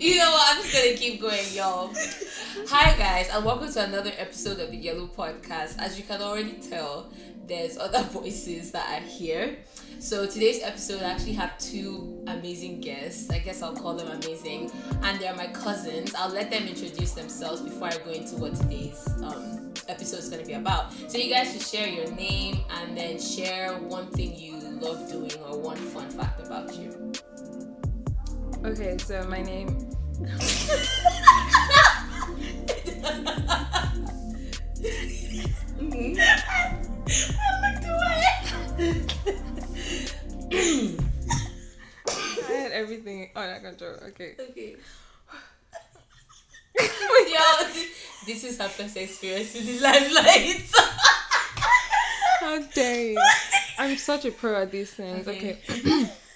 You know what? I'm just gonna keep going, y'all. Hi guys, and welcome to another episode of the Yellow Podcast. As you can already tell, there's other voices that are here. So today's episode, I actually have two amazing guests. I guess I'll call them amazing, and they're my cousins. I'll let them introduce themselves before I go into what today's um, episode is to be about. So you guys should share your name and then share one thing you love doing or one fun fact about you. Okay, so my name. I looked away. I had everything. Oh, not control. Okay. Okay. Yo, this is her first experience in the limelight. How dare you? I'm such a pro at these things. Okay. Okay.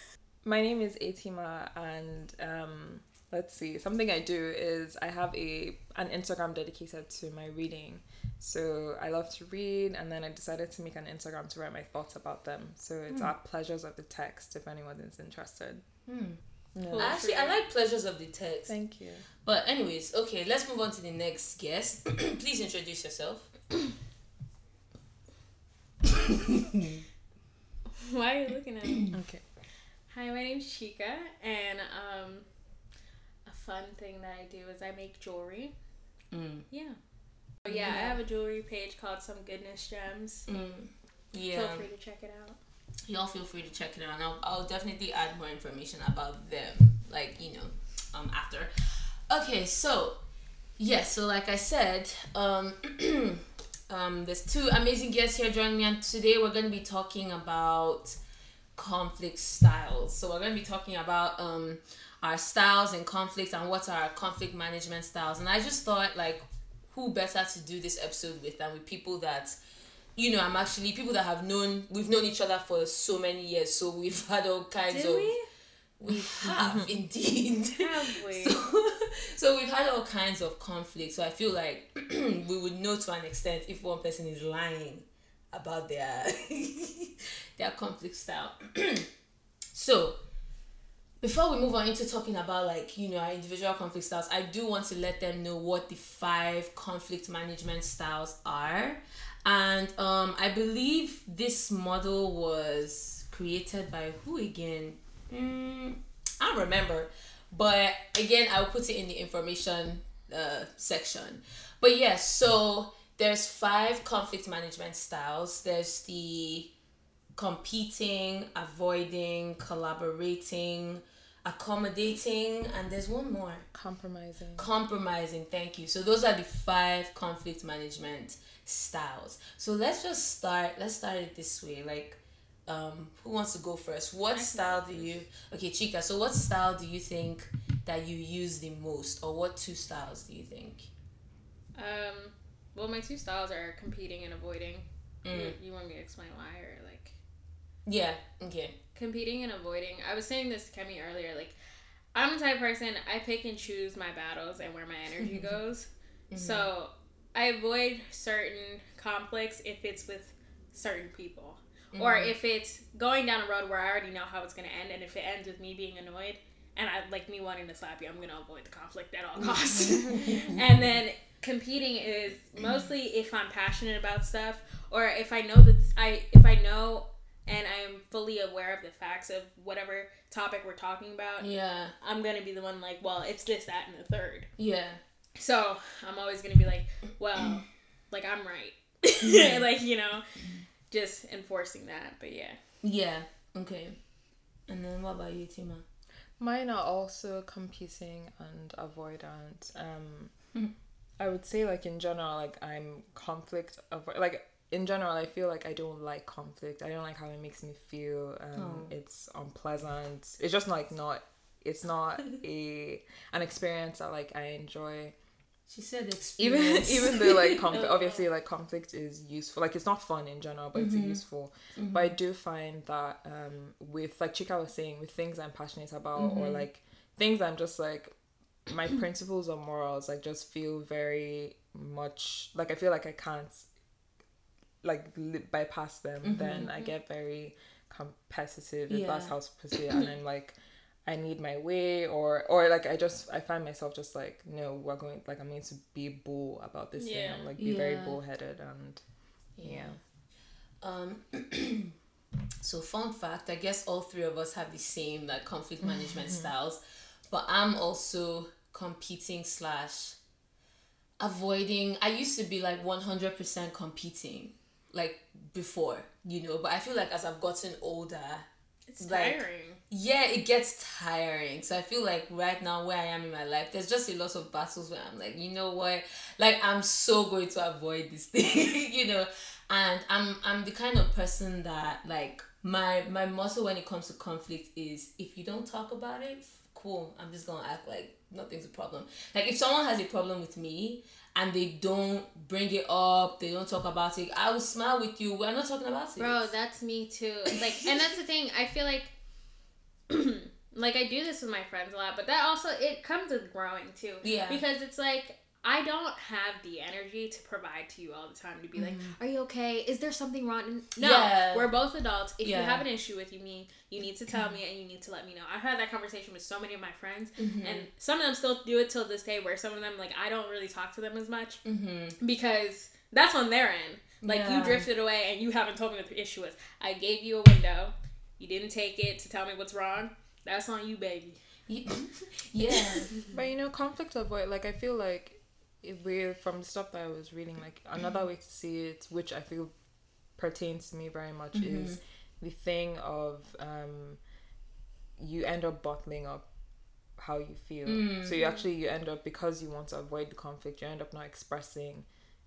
my name is Etima, and um, let's see. Something I do is I have a an Instagram dedicated to my reading. So I love to read, and then I decided to make an Instagram to write my thoughts about them. So it's at Pleasures of the Text if anyone is interested. Yeah. Actually, I like pleasures of the text. Thank you. But anyways, okay, let's move on to the next guest. Please introduce yourself. Why are you looking at me? Okay. Hi, my name's Chika, and um, a fun thing that I do is I make jewelry. Mm. Yeah. Oh, yeah, I have a jewelry page called Some Goodness Gems. Mm. Yeah. Feel free to check it out. y'all feel free to check it out. I'll, I'll definitely add more information about them, like you know, um, after. Okay, so yes, so like I said, um, um, there's two amazing guests here joining me, and today we're going to be talking about conflict styles. So we're going to be talking about um our styles and conflicts and what are our conflict management styles. And I just thought like, who better to do this episode with than with people that you know, I'm actually people that have known we've known each other for so many years, so we've had all kinds Did of we? we have indeed. Have we? So, so we've had all kinds of conflicts. So I feel like we would know to an extent if one person is lying about their their conflict style. so before we move on into talking about like you know our individual conflict styles i do want to let them know what the five conflict management styles are. And um i believe this model was created by who again? Mm, i don't remember. But again i'll put it in the information uh, section. But yes so there's five conflict management styles there's the competing, avoiding, collaborating, accommodating, and there's one more Compromising. compromising. Thank you. So those are the five conflict management styles. So let's just start. Let's start it this way. Like, um, who wants to go first? What style do you? Okay, Chika. So what style do you think that you use the most, or what two styles do you think? Um, well, my two styles are competing and avoiding. Mm. You, want me to explain why, or like Yeah. Okay. competing and avoiding? I was saying this to Kemi earlier. Like, I'm the type of person I pick and choose my battles and where my energy goes. So I avoid certain conflicts if it's with certain people. Or if it's going down a road where I already know how it's gonna end, and if it ends with me being annoyed and I like me wanting to slap you, I'm gonna avoid the conflict at all costs. and then competing is mostly if I'm passionate about stuff, or if I know that I if I know and I'm fully aware of the facts of whatever topic we're talking about, Yeah. I'm gonna be the one like, well, it's this, that, and the third. Yeah. So I'm always gonna be like, well, like I'm right, like you know, just enforcing that. But yeah, Yeah. Okay. And then what about you, Tima? Mine are also competing and avoidant. Um, Mhm. I would say like in general, like I'm conflict avoid. Like in general, I feel like I don't like conflict. I don't like how it makes me feel. Um, Oh. It's unpleasant. It's just like not. It's not a an experience that like I enjoy. She said Even experience. even though like conflict, obviously like conflict is useful. Like it's not fun in general, but it's useful. But I do find that um with like Chika was saying, with things I'm passionate about or like things I'm just like my principles or morals like just feel very much like I feel like I can't like li- bypass them. Mm-hmm, then I mm-hmm. get very competitive if that's how to it, and I'm like I need my way or or like I just I find myself just like no we're going like I'm going to be bull about this thing Yeah. I'm like be very Yeah. bullheaded and yeah. Um, so fun fact, I guess all three of us have the same like conflict management mm-hmm. styles, but I'm also competing slash avoiding. I used to be like one hundred percent competing, like before, you know. But I feel like as I've gotten older, It's Like- tiring. yeah, it gets tiring. So I feel like right now where I am in my life, there's just a lot of battles where I'm like, you know what? Like I'm so going to avoid this thing, you know. And I'm I'm the kind of person that like my my motto when it comes to conflict is if you don't talk about it, cool. I'm just gonna act like nothing's a problem. Like if someone has a problem with me and they don't bring it up, they don't talk about it, I will smile with you. We're not talking about it. Bro, that's me too. Like, and that's the thing. I feel like, like I do this with my friends a lot, but that also it comes with growing too. Yeah. Because it's like I don't have the energy to provide to you all the time to be like, "Are you okay? Is there something wrong?" No, Mm-hmm. Yeah. we're both adults. If Yeah. you have an issue with me, you need to tell me and you need to let me know. I've had that conversation with so many of my friends, Mm-hmm. and some of them still do it till this day. Where some of them like I don't really talk to them as much Mm-hmm. because that's on their end. Like you drifted away and you haven't told me what the issue is. I gave you a window. You didn't take it to tell me what's wrong. That's on you, baby. yeah. But you know, conflict avoid like I feel like if we from the stuff that I was reading, like another way to see it, which I feel pertains to me very much, is the thing of um, you end up bottling up how you feel. So you actually you end up because you want to avoid the conflict, you end up not expressing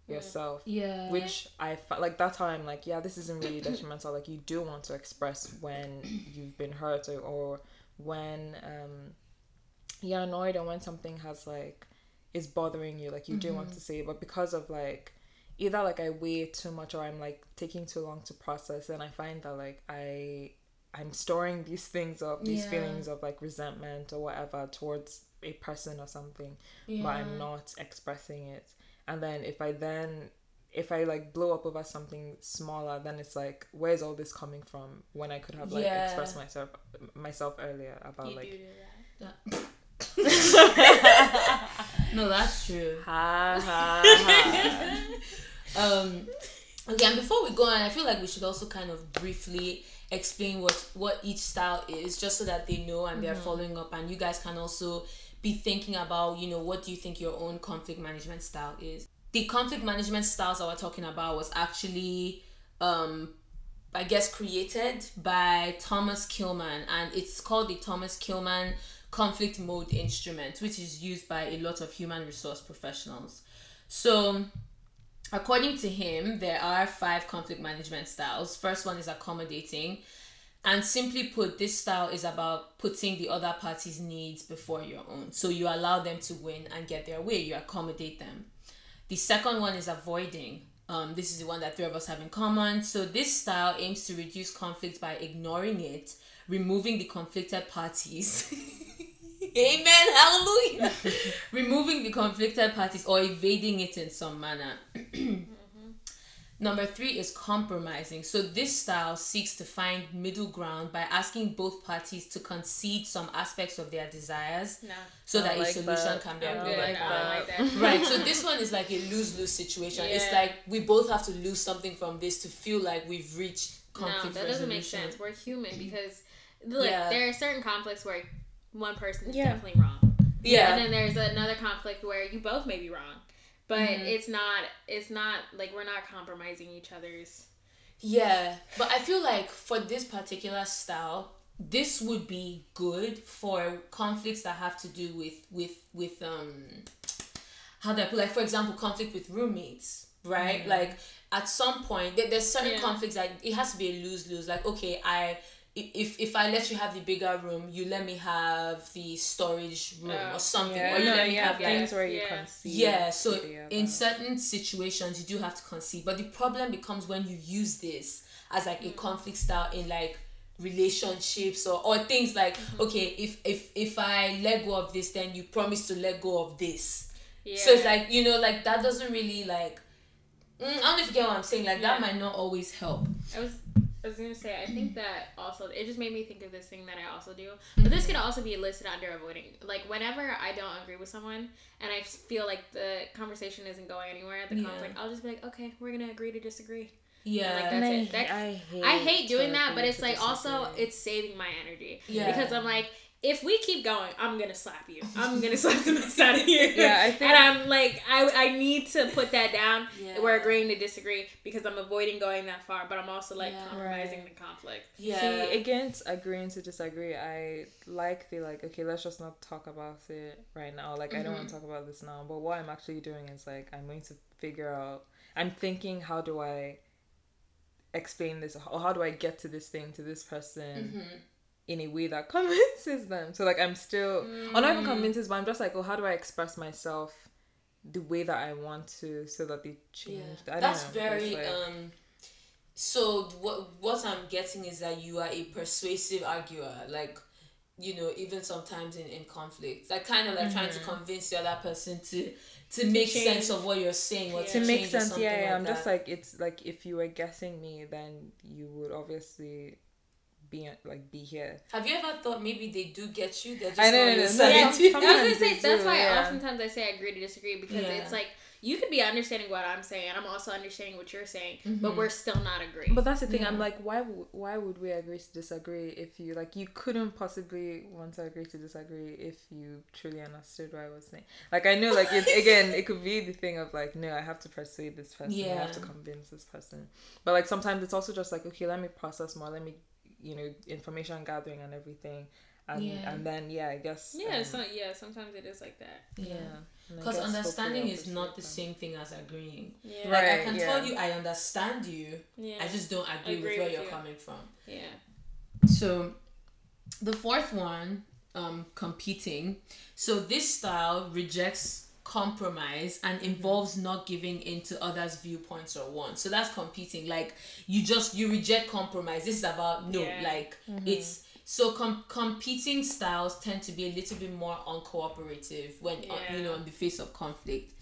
yourself. Yeah. Which I fi- like. That's how I'm like, yeah, this isn't really detrimental. Like, you do want to express when you've been hurt or, or when um, you're annoyed or when something has like is bothering you. Like, you do want mm-hmm. to say, it, but because of like either like I wait too much or I'm like taking too long to process, and I find that like I I'm storing these things up, these Yeah. feelings of like resentment or whatever towards a person or something, yeah. but I'm not expressing it. And then if I then if I like blow up over something smaller, then it's like, where's all this coming from? When I could have like Yeah. expressed myself myself earlier about You like do do that. No, that's true. ha ha ha. Um, okay, and before we go on, I feel like we should also kind of briefly explain what what each style is, just so that they know and they're following up, and you guys can also be thinking about, you know, what do you think your own conflict management style is. The conflict management styles that we're talking about was actually, um, I guess, created by Thomas Kilmann, and it's called the Thomas Kilmann conflict mode instrument, which is used by a lot of human resource professionals. So, according to him, there are five conflict management styles. First one is accommodating. And simply put, this style is about putting the other party's needs before your own. So you allow them to win and get their way, you accommodate them. The second one is avoiding. Um, this is the one that three of us have in common. So this style aims to reduce conflict by ignoring it, removing the conflicted parties. Amen. Hallelujah. removing the conflicted parties or evading it in some manner. Number three is compromising. So this style seeks to find middle ground by asking both parties to concede some aspects of their desires No. so that like a solution that. can be I I'm don't good. arrived like I at. don't like. Right, so this one is like a lose lose situation. It's like we both have to lose something from this to feel like we've reached No, conflict that doesn't make sense. We're human because look, Yeah. there are certain conflicts where one person is Yeah. definitely wrong. Yeah. And then there's another conflict where you both may be wrong. But Mm-hmm. it's not it's not like we're not compromising each other's Yeah, but I feel like for this particular style, this would be good for conflicts that have to do with with with um how do I put like for example conflict with roommates, right? Like at some point there, there's certain Yeah. conflicts that it has to be a lose lose. Like okay, i- if if I let you have the bigger room, you let me have the storage room Yeah. or something, Yeah, or you no, let me yeah, have like things where you Yeah. can see. yeah, so the in certain situations you do have to concede, but the problem becomes when you use this as like a conflict style in like relationships or, or things like okay if if if I let go of this then you promise to let go of this. Yeah. So it's like you know like that doesn't really like mm, I don't know if you get what I'm saying like that might not always help. I was I I was gonna say, I think mm-hmm. that also it just made me think of this thing that I also do. But this mm-hmm. could also be listed under avoiding. Like whenever I don't agree with someone and I feel like the conversation isn't going anywhere, the Yeah. conflict, I'll just be like, okay, we're gonna agree to disagree. Yeah. Like, And that's I, it. That- I hate, I hate doing that, but it's to like also it's saving my energy. Yeah. Because I'm like, if we keep going, I'm gonna slap you. I'm gonna slap the mess out of you. Yeah, I think- and I'm like, I, I need to put that down. Yeah. We're agreeing to disagree because I'm avoiding going that far, but I'm also like Yeah. compromising Right. the conflict. Yeah. See, against agreeing to disagree, I like the like, okay, let's just not talk about it right now. Like, I don't want to Mm-hmm. talk about this now. But what I'm actually doing is like, I'm going to figure out, I'm thinking, how do I explain this or how do I get to this thing to this person Mm-hmm. In a way that convinces them? So, like, I'm still, or not even Mm. convinces, but I'm just like, oh, how do I express myself the way that I want to so that they change? I don't That's know. very like- um so what what I'm getting is that you are a persuasive arguer like you know even sometimes in, in conflict like kind of like trying to convince the other person to to, make change. sense of what you're saying or Yeah. to, to make sense yeah, yeah i'm like just like it's like if you were guessing me then you would obviously be like be here have you ever thought maybe they do get you they're just I know, not no, no, Yeah, some- I was gonna say that's do, why yeah. oftentimes I say I agree to disagree because Yeah. it's like you could be understanding what I'm saying I'm also understanding what you're saying, Mm-hmm. but we're still not agreeing. but that's the thing i'm like why would why would we agree to disagree if you like you couldn't possibly want to agree to disagree if you truly understood what i was saying like i know like it, again it could be the thing of like no i have to persuade this person i have to convince this person but like sometimes it's also just like okay let me process more let me you know information gathering and everything and Yeah. and then yeah i guess yeah, um, so yeah, sometimes it is like that. Yeah. yeah And I because guess hopefully understanding is not the on- same thing as agreeing Yeah. like i can yeah. tell you i understand you Yeah. i just don't agree, Agree with where with you're you. coming from yeah. So, the fourth one, um, competing. So this style rejects compromise and involves not giving in to others' viewpoints or wants. So that's competing. Like you just you reject compromise. This is about no. Yeah. Like it's so com- competing styles tend to be a little bit more uncooperative when uh, you know in the face of conflict.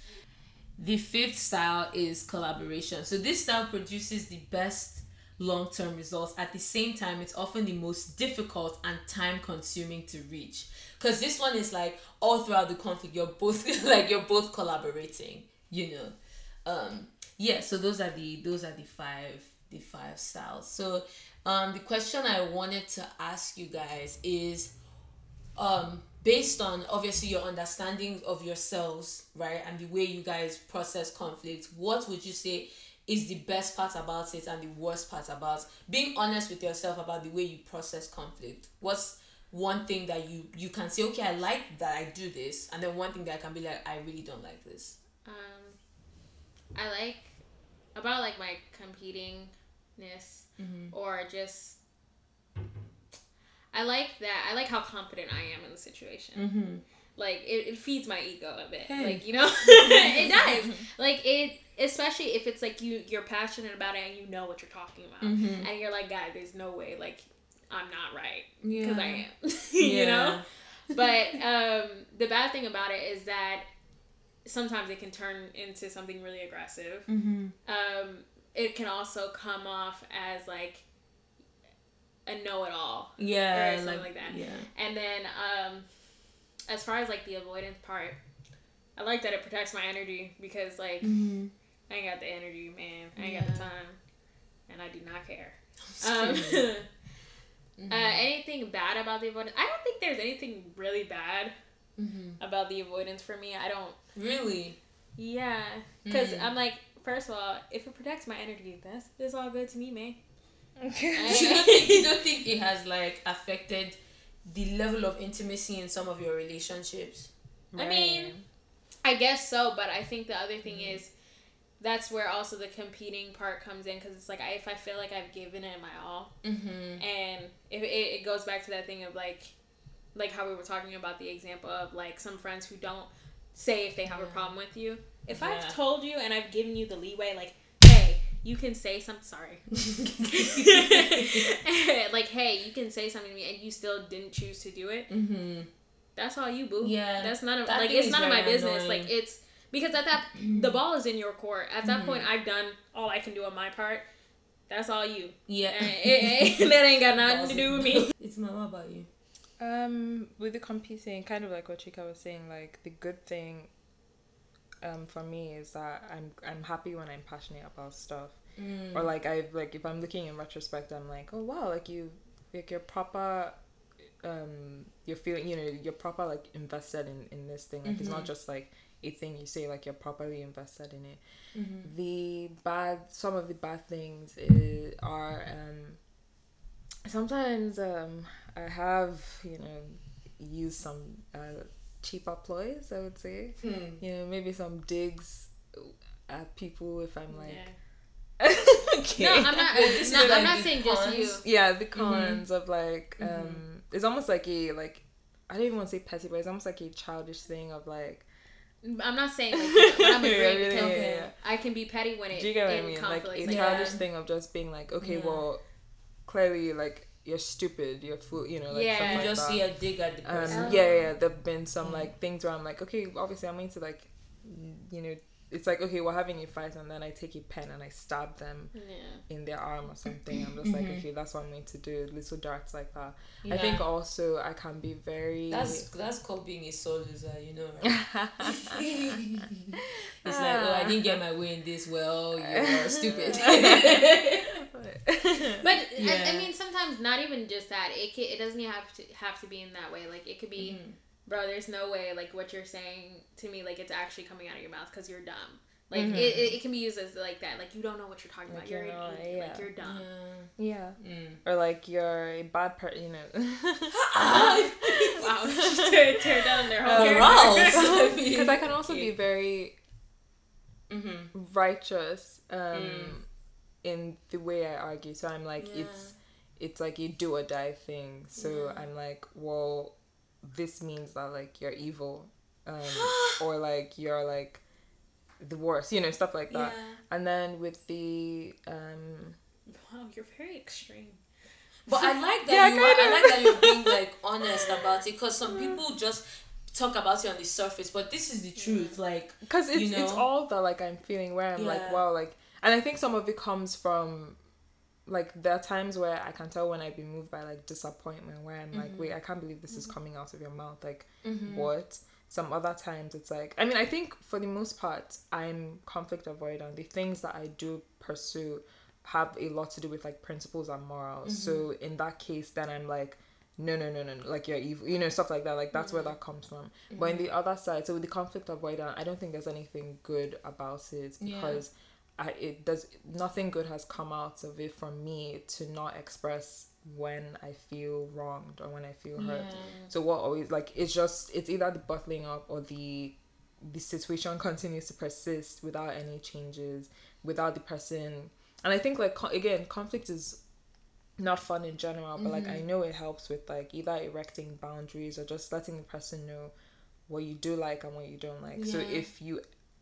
The fifth style is collaboration. So this style produces the best long-term results. At the same time, it's often the most difficult and time-consuming to reach. Cause this one is like all throughout the conflict, you're both like you're both collaborating. You know, um, yeah. So those are the those are the five the five styles. So, um, the question I wanted to ask you guys is, um based on obviously your understanding of yourselves right and the way you guys process conflict what would you say is the best part about it and the worst part about being honest with yourself about the way you process conflict what's one thing that you you can say okay i like that i do this and then one thing that i can be like i really don't like this Um, I like about like my competingness Mm-hmm. or just. I like that. I like how confident I am in the situation. mm-hmm. Like it, it feeds my ego a bit. Hey. Like you know, it does. Like it, especially if it's like you you're passionate about it and you know what you're talking about, Mm-hmm. and you're like, guys, there's no way. Like I'm not right yeah because I am. you know. But um, the bad thing about it is that sometimes it can turn into something really aggressive. mm-hmm. Um, it can also come off as like a know-it-all, yeah Or something like that. yeah and then um, as far as like the avoidance part, I like that it protects my energy because like mm-hmm. I ain't got the energy, man. I ain't Yeah. got the time, and I do not care. Um, Mm-hmm. uh, anything bad about the avoidance? I don't think there's anything really bad mm-hmm. about the avoidance for me. I don't. really Yeah, because Mm. I'm like, first of all, if it protects my energy, that's it's all good to me, man. you don't think you don't think it has like affected the level of intimacy in some of your relationships I mean, I guess so, but I think the other thing is that's where also the competing part comes in because it's like I, if I feel like I've given it my all, mm-hmm. and if it, it goes back to that thing of like, like how we were talking about the example of like some friends who don't say if they have a problem with you. If Yeah. I've told you and I've given you the leeway, like, hey, you can say something. Sorry. like, hey, you can say something to me, and you still didn't choose to do it. mm-hmm. That's all you, boo. Yeah, That's none of that like it's none of my business. annoying. Like it's because at that the ball is in your court. At that Mhm. point, I've done all I can do on my part. That's all you. Yeah. And it- it- that ain't got nothing to do with me. It's my what about you? Um, with the competing, kind of like what Chika was saying, like the good thing, um, for me is that I'm I'm happy when I'm passionate about stuff, or like I like if I'm looking in retrospect, I'm like, oh wow, like you, like you're proper, um, you're feeling, you know, you're proper like invested in in this thing. Like it's not just like a thing you say, like you're properly invested in it. The bad, some of the bad things is, are um sometimes um I have you know used some uh, cheaper ploys I would say Hmm. you know maybe some digs at people if I'm like Yeah. okay No, I'm not. Is no, I'm not saying just cons. you. yeah Mm-hmm. the cons of like um it's almost like a like I don't even want to say petty but it's almost like a childish thing of like I'm not saying like, but I'm Yeah, agreeing really, because yeah, yeah. I can be petty when it do you get what I mean like conflicts. a Like, childish Yeah. thing of just being like okay Yeah. well clearly like you're stupid you're fool you know like Yeah. You like just that. see a dig at the Um, person. Oh. yeah, yeah, yeah. There've been some like things where I'm like, okay, obviously I'm going to like, you know, it's like okay, we're having a fight, and then I take a pen and I stab them yeah. in their arm or something. I'm just like, okay, that's what I'm going to do. Little darts like that. I think also I can be very. That's that's called being a soul loser, you know. Right? it's like, oh, I didn't get my way in this. Well, you're stupid. But I, I mean, sometimes not even just that. It can, it doesn't even have to have to be in that way. Like it could be, Mm-hmm. Bro. There's no way like what you're saying to me like it's actually coming out of your mouth because you're dumb. Like Mhm. it, it, it can be used as like that. Like you don't know what you're talking Like, about. You're you an know, idiot. yeah. Like you're dumb. yeah. Mm. Or like you're a bad person, you know. Wow. tear, tear down their whole. Morals. character. I Because I can also okay. be very Mm-hmm. righteous um, Mm. in the way I argue. So I'm like, it's it's like a do or die thing. So Yeah. I'm like, well, this means that like you're evil, um, or like you're like the worst, you know, stuff like that. Yeah. And then with the um, Wow, you're very extreme. But I like that Yeah, you are, I like that you're being like honest about it because some people just talk about it on the surface, but this is the truth. Like because it's You it's know? all that like I'm feeling where I'm Yeah. like wow like and I think some of it comes from like there are times where I can tell when I've been moved by like disappointment where I'm like wait mm-hmm. I can't believe this is mm-hmm. coming out of your mouth. Like mm-hmm. what? Some other times it's like I mean I think for the most part I'm conflict avoidant. The things that I do pursue have a lot to do with like principles and morals. So in that case then I'm like no no no no no, like you're evil you know stuff like that. Like that's where that comes from. But in the other side so with the conflict avoidant I don't think there's anything good about it Yeah. I it does nothing good has come out of it from me to not express when I feel wronged or when I feel hurt. Yeah. So what always like it's just it's either the bottling up or the the situation continues to persist without any changes, without the person. And I think like co- again, conflict is not fun in general, but like I mm-hmm. know it helps with like either erecting boundaries or just letting the person know what you do like and what you don't like. So if you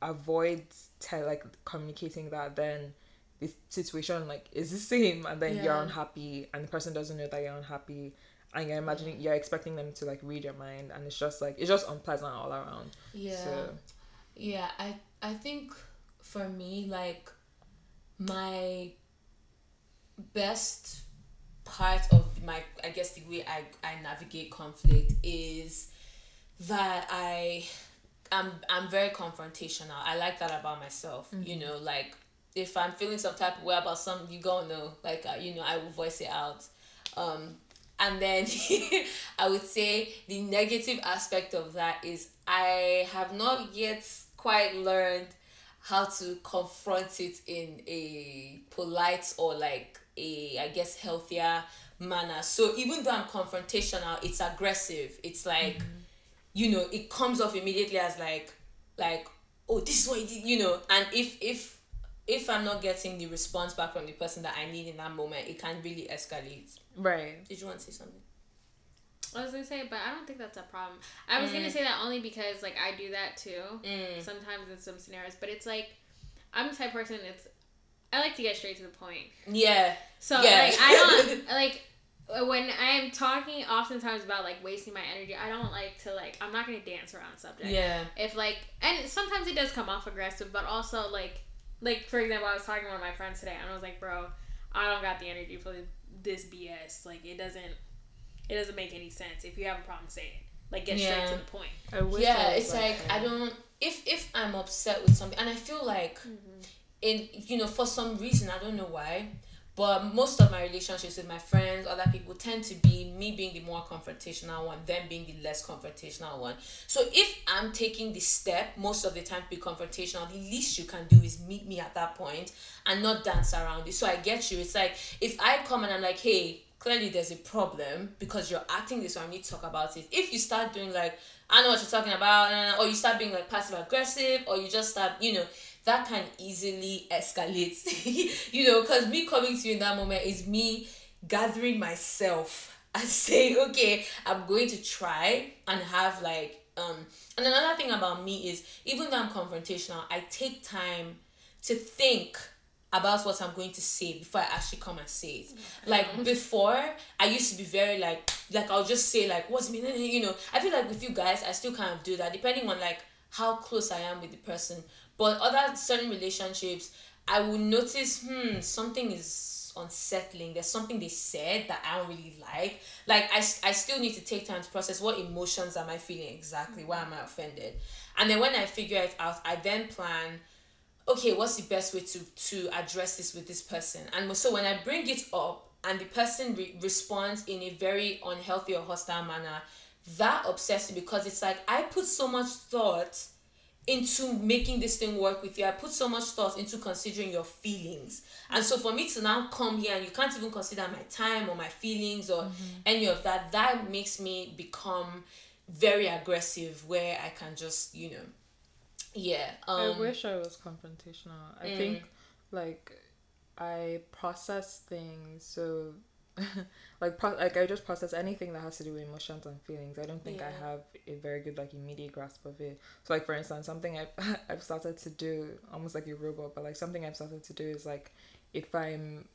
avoid te- like communicating that, then the situation like is the same, and then you're unhappy, and the person doesn't know that you're unhappy, and you're imagining you're expecting them to like read your mind, and it's just like it's just unpleasant all around. Yeah. So Yeah, I I think for me like my best part of my I guess the way I, I navigate conflict is that I I'm I'm very confrontational. I like that about myself. You know, like if I'm feeling some type of way about something, you gonna know. Like uh, you know, I will voice it out. Um, and then I would say the negative aspect of that is I have not yet quite learned how to confront it in a polite or like a I guess healthier manner. So even though I'm confrontational, it's aggressive. It's like you know, it comes off immediately as like like oh this is what you did, you know, and if if if I'm not getting the response back from the person that I need in that moment, it can really escalate. right, Did you want to say something? I was gonna say, but I don't think that's a problem. I was gonna say that only because like I do that too. Mm. Sometimes in some scenarios, but it's like I'm the type of person. It's I like to get straight to the point. Yeah. So Yeah. like I don't like when I'm talking oftentimes about like wasting my energy. I don't like to like I'm not gonna dance around subject. Yeah. If like and sometimes it does come off aggressive, but also like like for example, I was talking to one of my friends today, and I was like, bro. I don't got the energy for this BS. Like it doesn't it doesn't make any sense. If you have a problem, say it. Like get Yeah. straight to the point. I wish yeah I it's like i don't if if i'm upset with something and i feel like Mm-hmm. in you know for some reason i don't know why but most of my relationships with my friends other people tend to be me being the more confrontational one them being the less confrontational one so if i'm taking the step most of the time to be confrontational the least you can do is meet me at that point and not dance around it so i get you it's like if i come and i'm like hey clearly there's a problem because you're acting this way. I need to talk about it. If you start doing like, I know what you're talking about, or you start being like passive aggressive, or you just start, you know, that can easily escalate. you know, because me coming to you in that moment is me gathering myself and saying, okay, I'm going to try and have like, um, and another thing about me is even though I'm confrontational, I take time to think about what I'm going to say before I actually come and say it. Like before, I used to be very like like I'll just say like what's meaning you know. I feel like with you guys, I still kind of do that depending on like how close I am with the person. But other certain relationships, I will notice hmm something is unsettling. There's something they said that I don't really like. Like I, I still need to take time to process what emotions am I feeling exactly. Why am I offended? And then when I figure it out, I then plan okay what's the best way to to address this with this person and so when i bring it up and the person re- responds in a very unhealthy or hostile manner that upsets me because it's like i put so much thought into making this thing work with you. I put so much thought into considering your feelings. And so for me to now come here and you can't even consider my time or my feelings or any of that that makes me become very aggressive where i can just you know yeah um I wish I was confrontational. I think like I process things so like pro- like I just process anything that has to do with emotions and feelings. I don't think Yeah. I have a very good like immediate grasp of it. So like for instance, something I've I've started to do almost like a robot, but like something I've started to do is like if I'm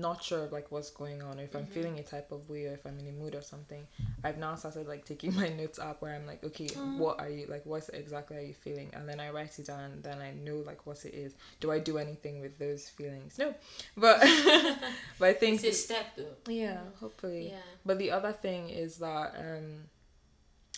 not sure of like what's going on or if I'm feeling a type of way or if I'm in a mood or something, I've now started like taking my notes up where I'm like, okay, what are you like what exactly are you feeling? And then I write it down, then I know like what it is. Do I do anything with those feelings? No. But but I think it's a step though yeah, hopefully. yeah But the other thing is that um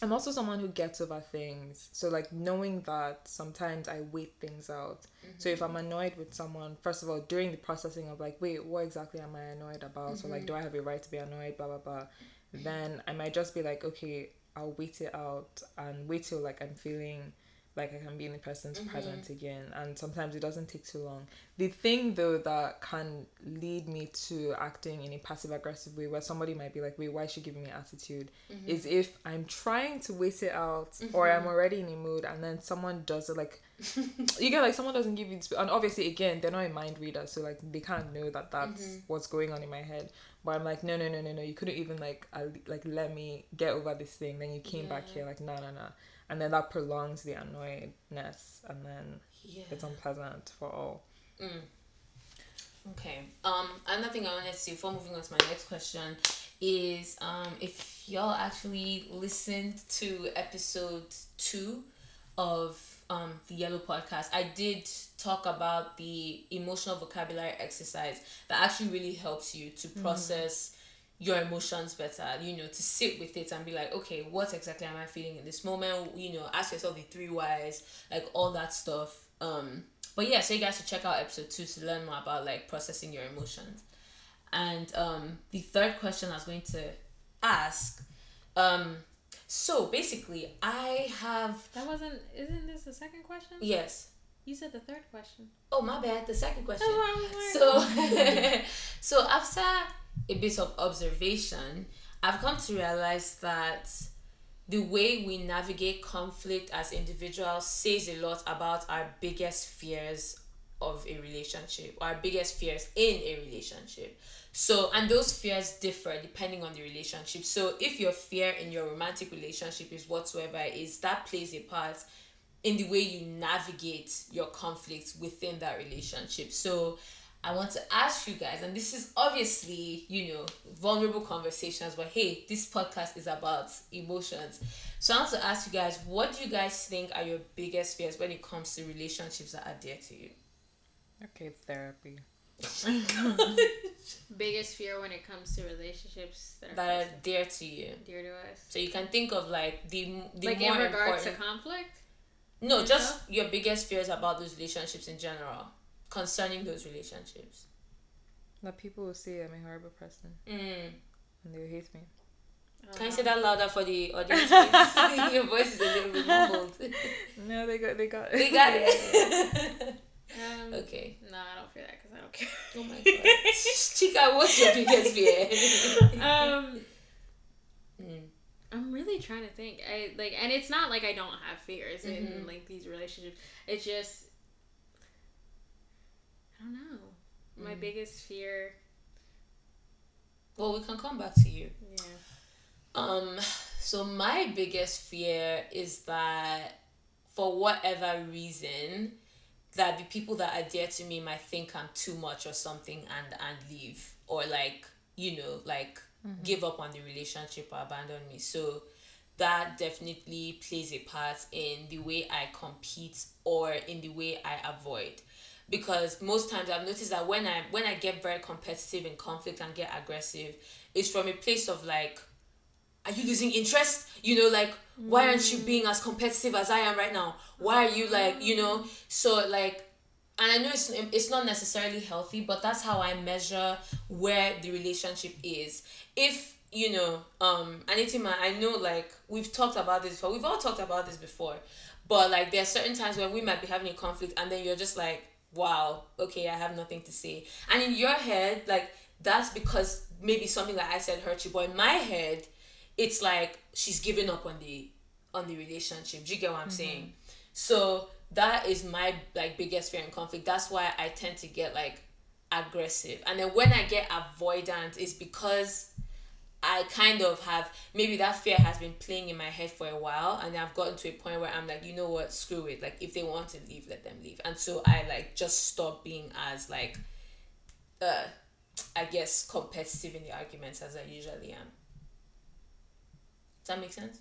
I'm also someone who gets over things. So like knowing that sometimes I wait things out. So if I'm mm-hmm. annoyed with someone, first of all, during the processing of like, wait, what exactly am I annoyed about? So like mm-hmm. do I have a right to be annoyed, blah blah blah. Mm-hmm. Then I might just be like, okay, I'll wait it out and wait till like I'm feeling like I can be in the person's mm-hmm. presence again. And sometimes it doesn't take too long. The thing though that can lead me to acting in a passive aggressive way where somebody might be like, wait, why is she giving me attitude? Mm-hmm. Is if I'm trying to wait it out or I'm mm-hmm. already in a mood and then someone does it like you get like someone doesn't give you and obviously again they're not a mind reader so like they can't know that that's what's going on in my head but i'm like no no no no no you couldn't even like uh, like let me get over this thing then you came back here like no no no and then that prolongs the annoyedness and then yeah it's unpleasant for all Mm. Okay. Um, another thing I wanted to say before moving on to my next question is um, if y'all actually listened to episode two of um, the Yellow Podcast, I did talk about the emotional vocabulary exercise that actually really helps you to process your emotions better, you know, to sit with it and be like, okay, what exactly am I feeling in this moment? You know, ask yourself the three whys, like all that stuff. Um, but yeah, so you guys should check out episode two to learn more about like processing your emotions. And um, the third question I was going to ask, um, so basically, I have That wasn't. Isn't this the second question? yes. You said the third question. Oh my bad. The second question. That's what I was like. So, so after a bit of observation, I've come to realize that the way we navigate conflict as individuals says a lot about our biggest fears of a relationship, our biggest fears in a relationship. So, and those fears differ depending on the relationship. So, if your fear in your romantic relationship is whatsoever it is, that plays a part in the way you navigate your conflicts within that relationship. So I want to ask you guys, and this is obviously, you know, vulnerable conversations, but hey, this podcast is about emotions. So I want to ask you guys, what do you guys think are your biggest fears when it comes to relationships that are dear to you? okay therapy Biggest fear when it comes to relationships that are, that are dear to you. dear to us. So you can think of like the the like more in regards important. to conflict. no, you just your biggest fears about those relationships in general, concerning those relationships. That people will say I'm a horrible person Mm. and they will hate me. Can you say that louder for the audience? your voice is a little bit mumbled. No, they got they got They got it. Um, okay. No, I don't feel that because I don't care. Oh my god. Chika, what's your biggest fear? um, Mm. I'm really trying to think. I like, and it's not like I don't have fears in Mhm. like these relationships. It's just, I don't know. My Mm. biggest fear. Well, we can come back to you. Yeah. Um, so my biggest fear is that for whatever reason, that the people that are dear to me might think I'm too much or something and and leave or like you know like give up on the relationship or abandon me. So that definitely plays a part in the way I compete or in the way I avoid because most times I've noticed that when I when I get very competitive in conflict and get aggressive, it's from a place of like, are you losing interest? You know, like why aren't you being as competitive as I am right now? Why are you like you know? So like, and I know it's it's not necessarily healthy, but that's how I measure where the relationship is. If you know, um, Anitima, I know like we've talked about this before. We've all talked about this before, but like there are certain times when we might be having a conflict, and then you're just like, wow, okay, I have nothing to say. And in your head, like that's because maybe something that I said hurt you, but in my head, it's like she's giving up on the on the relationship. Do you get what I'm mm-hmm. saying? So that is my like biggest fear in conflict. That's why I tend to get like aggressive. And then when I get avoidant, it's because I kind of have maybe that fear has been playing in my head for a while and I've gotten to a point where I'm like, you know what, screw it. Like if they want to leave, let them leave. And so I like just stop being as like uh I guess competitive in the arguments as I usually am. Does that make sense?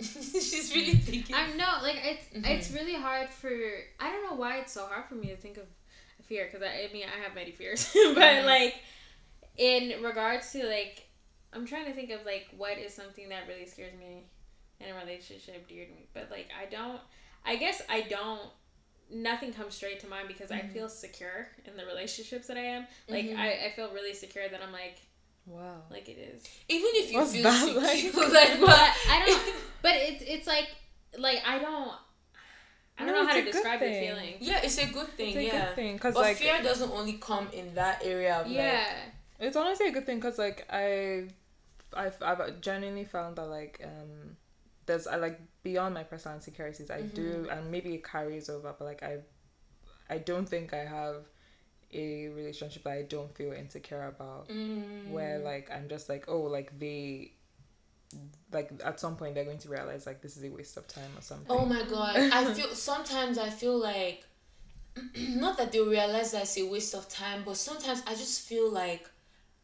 She's really thinking. I'm no like it's Mhm. it's really hard for I don't know why it's so hard for me to think of fear because I, I mean I have many fears but Mhm. like in regards to like I'm trying to think of like what is something that really scares me in a relationship dear to me but like I don't I guess I don't nothing comes straight to mind because I Mhm. feel secure in the relationships that I am like Mhm. I, I feel really secure that I'm like Wow. like it is Even if you What's feel that secure, like? like, but what? I don't. But it's it's like like I don't. I don't No, know how to a good describe the feeling. Yeah, it's a good thing. It's a yeah. good thing because But like fear doesn't only come in that area of Yeah. it's honestly a good thing because like I, I've I've genuinely found that like um, there's I like beyond my personal insecurities I do and maybe it carries over but like I, I don't think I have a relationship that I don't feel insecure about mm, where like I'm just like oh like they like at some point they're going to realize like this is a waste of time or something. Oh my god. I feel sometimes I feel like not that they realize that it's a waste of time, but sometimes I just feel like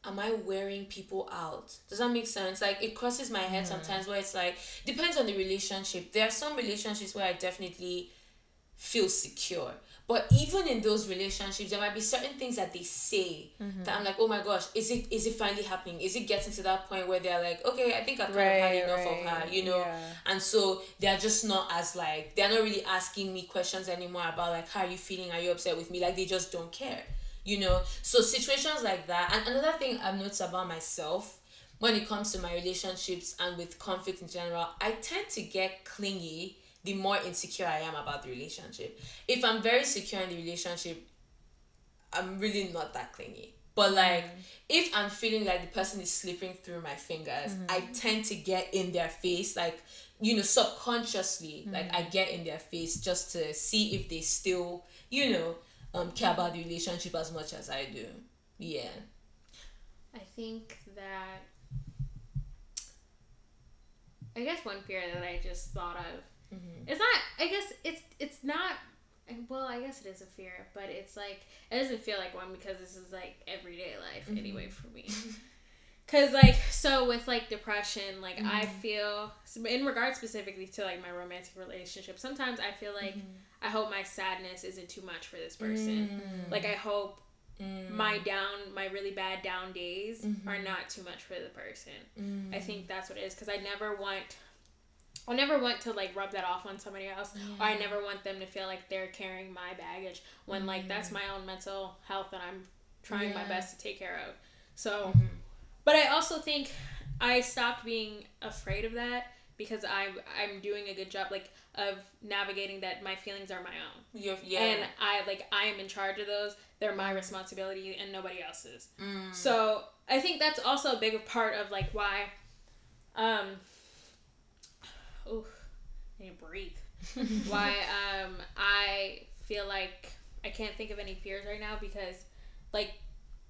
am I wearing people out? Does that make sense? Like it crosses my head hmm. sometimes where it's like depends on the relationship. There are some relationships where I definitely feel secure. But even in those relationships, there might be certain things that they say mm-hmm. that I'm like, oh my gosh, is it is it finally happening? Is it getting to that point where they're like, okay, I think I've kind of had enough of her, you know? Yeah. And so they're just not as like they're not really asking me questions anymore about like how are you feeling? Are you upset with me? Like they just don't care. You know? So situations like that. And another thing I've noticed about myself when it comes to my relationships and with conflict in general, I tend to get clingy the more insecure I am about the relationship. If I'm very secure in the relationship, I'm really not that clingy. But mm-hmm. like if I'm feeling like the person is slipping through my fingers, mm-hmm. I tend to get in their face, like you know, subconsciously, like mm-hmm. I get in their face just to see if they still, you know, um care about the relationship as much as I do. Yeah. I think that. I guess one fear that I just thought of. Mm-hmm. It's not. I guess it's it's not. Well, I guess it is a fear, but it's like it doesn't feel like one because this is like everyday life mm-hmm. anyway for me. Cause like so with like depression, like I mm-hmm. feel in regard specifically to like my romantic relationship. Sometimes I feel like I hope my sadness isn't too much for this person. Like I hope Mm. my down my really bad down days Mhm. are not too much for the person Mm. i think that's what it is because i never want i never want to like rub that off on somebody else or i never want them to feel like they're carrying my baggage when like that's my own mental health that i'm trying my best to take care of so Mhm. but I also think I stopped being afraid of that because I'm I'm doing a good job like of navigating that my feelings are my own. You're, yeah. And I like I am in charge of those. They're my responsibility and nobody else's. Mm. So I think that's also a big part of like why um oh I need to breathe. why um I feel like I can't think of any fears right now because like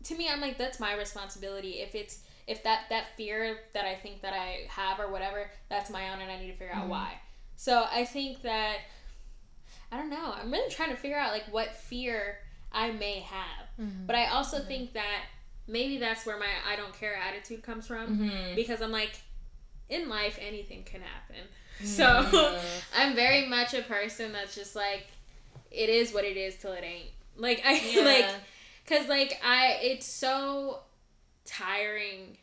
to me I'm like that's my responsibility. If it's if that that fear that I think that I have or whatever, that's my own and I need to figure out Mhm. why. So I think that I don't know. I'm really trying to figure out like what fear I may have. Mhm. But I also think that maybe that's where my I don't care attitude comes from Mhm. because I'm like in life anything can happen. So I'm very much a person that's just like it is what it is till it ain't. Like I Yeah. like cuz like I it's so tiring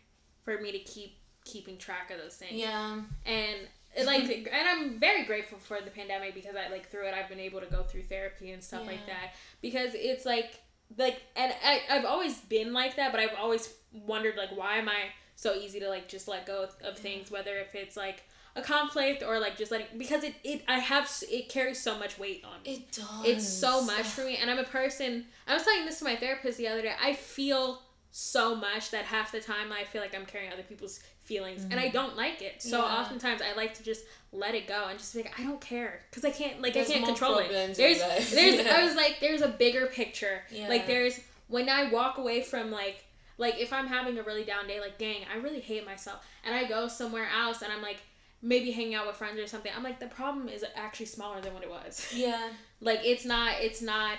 for me to keep keeping track of those things. yeah. And it, like and I'm very grateful for the pandemic because I like through it I've been able to go through therapy and stuff like that. Because it's like like and I, I've always been like that but I've always wondered like why am I so easy to like just let go of, things whether if it's like a conflict or like just letting because it, it I have it carries so much weight on me. It does. it's so much for me and i'm a person i was telling this to my therapist the other day i feel so much that half the time i feel like i'm carrying other people's feelings and i don't like it so Mm-hmm. Yeah. oftentimes i like to just let it go and just be like i don't care because i can't like There's i can't control it there's there's Yeah. i was like there's a bigger picture Yeah. like there's when i walk away from like like if i'm having a really down day like dang i really hate myself and i go somewhere else and i'm like maybe hanging out with friends or something i'm like the problem is actually smaller than what it was Yeah. like it's not it's not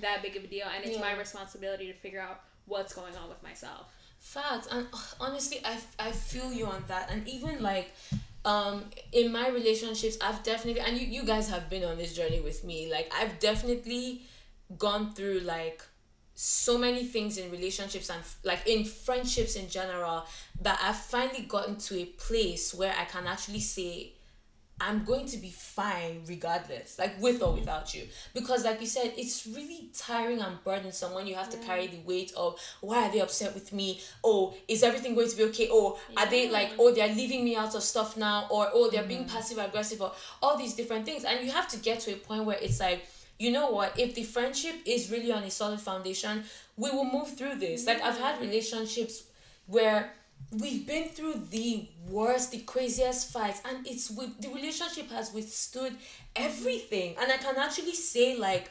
that big of a deal and it's my responsibility to figure out what's going on with myself Facts. And honestly, I, I feel you on that. And even like, um, in my relationships, I've definitely, and you, you guys have been on this journey with me. Like, I've definitely gone through like so many things in relationships and like in friendships in general that I've finally gotten to a place where I can actually say, I'm going to be fine regardless, like with or mm-hmm. without you. Because, like you said, it's really tiring and burdensome when you have to carry the weight of why are they upset with me? Oh, is everything going to be okay? Oh, are they like, oh, they're leaving me out of stuff now? Or, oh, they're being mm-hmm. passive aggressive, or all these different things. And you have to get to a point where it's like, you know what? If the friendship is really on a solid foundation, we will move through this. Like, I've had mm-hmm. relationships where we've been through the worst, the craziest fights, and it's with the relationship has withstood everything. And I can actually say, like,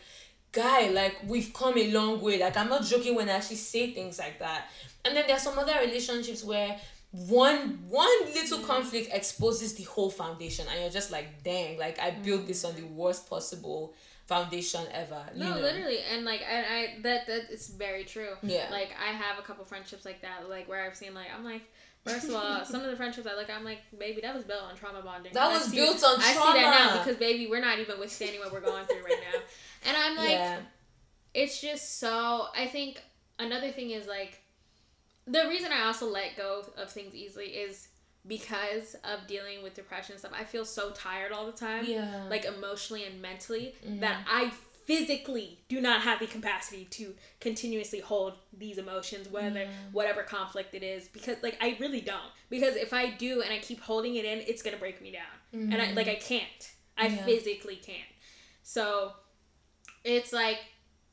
guy, like we've come a long way. Like I'm not joking when I actually say things like that. And then there's some other relationships where one one little conflict exposes the whole foundation and you're just like dang like i built this on the worst possible foundation ever no know? literally and like and i that that is very true Yeah. like i have a couple friendships like that like where i've seen like i'm like First of all, some of the friendships I look, I'm like, baby, that was built on trauma bonding. That I was see- built on I see that now because, baby, we're not even withstanding what we're going through right now. And I'm like, yeah it's just so i think another thing is like the reason i also let go of things easily is because of dealing with depression and stuff i feel so tired all the time yeah. like emotionally and mentally Mm-hmm. that i physically do not have the capacity to continuously hold these emotions whether whatever conflict it is because like i really don't. Because if i do and i keep holding it in it's gonna break me down. And i like i can't. I Yeah. physically can't. So it's like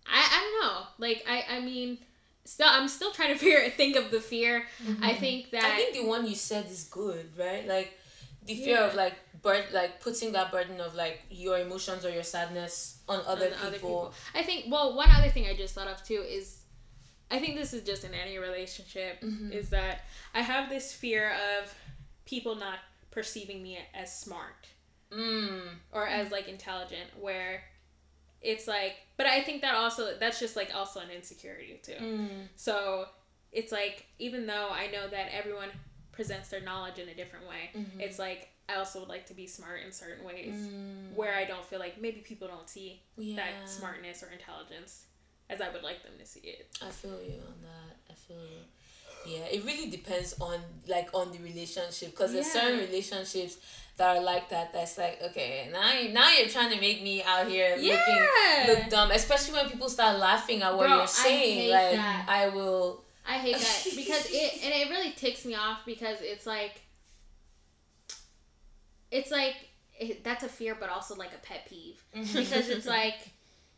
I, I don't know. Like i i mean still i'm still trying to figure think of the fear i think that i think the one you said is good right like the fear Yeah. of like bird like putting that burden of like your emotions or your sadness on other, on people. I think. Well, one other thing I just thought of too is, I think this is just in any relationship Mm-hmm. is that I have this fear of people not perceiving me as smart Mm. or as like intelligent, where it's like. But I think that also that's just like also an insecurity too. Mm. So it's like even though I know that everyone presents their knowledge in a different way, Mm-hmm. it's like I also would like to be smart in certain ways Mm. where I don't feel like maybe people don't see Yeah. that smartness or intelligence. as I would like them to see it. I feel you on that. I feel you. Yeah, it really depends on like on the relationship because there's certain relationships that are like that. That's like okay, now you- now you're trying to make me out here Yeah. looking look dumb, especially when people start laughing at what Bro, you're saying. hate like that. I will. I hate that because it and it really ticks me off because it's like it's like it, that's a fear but also like a pet peeve mm-hmm. because it's like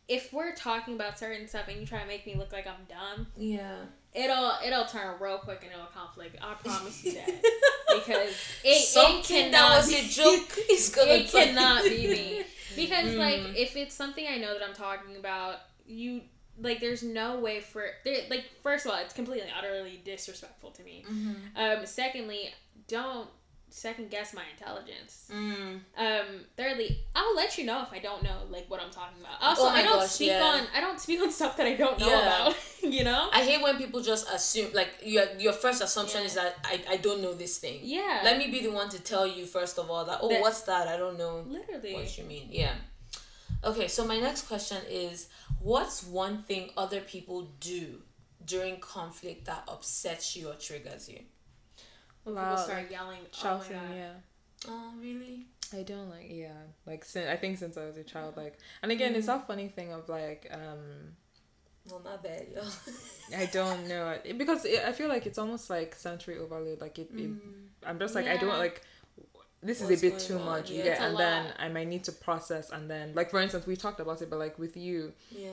if we're talking about certain stuff and you try to make me look like I'm dumb, Yeah. It'll it'll turn real quick into a conflict. I promise you that because it, it that cannot was joke is gonna. it turn- cannot be me because Mm. like if it's something I know that I'm talking about, you like there's no way for there like first of all it's completely utterly disrespectful to me. Mhm. Um, secondly, don't second guess my intelligence. Mm. Um, thirdly, I'll let you know if I don't know like what I'm talking about. Also, Oh I don't gosh, speak yeah. on I don't speak on stuff that I don't know Yeah. about. you know? I hate when people just assume like your your first assumption Yeah. is that I, I don't know this thing. Yeah. Let me be the one to tell you first of all that oh That- what's that I don't know literally. what you mean yeah. Okay, so my next question is what's one thing other people do during conflict that upsets you or triggers you? Wow, people start yelling, Shouting, oh my God. yeah. Oh really? I don't like yeah like since I think since I was a child like and again it's mm. that funny thing of like um Well, not bad, yo. I don't know it, because it, I feel like it's almost like sensory overload like it, it mm. I'm just like I don't like this What's is a bit too on? much Yeah. It's and then. I might need to process and then like for instance we talked about it but like with you yeah.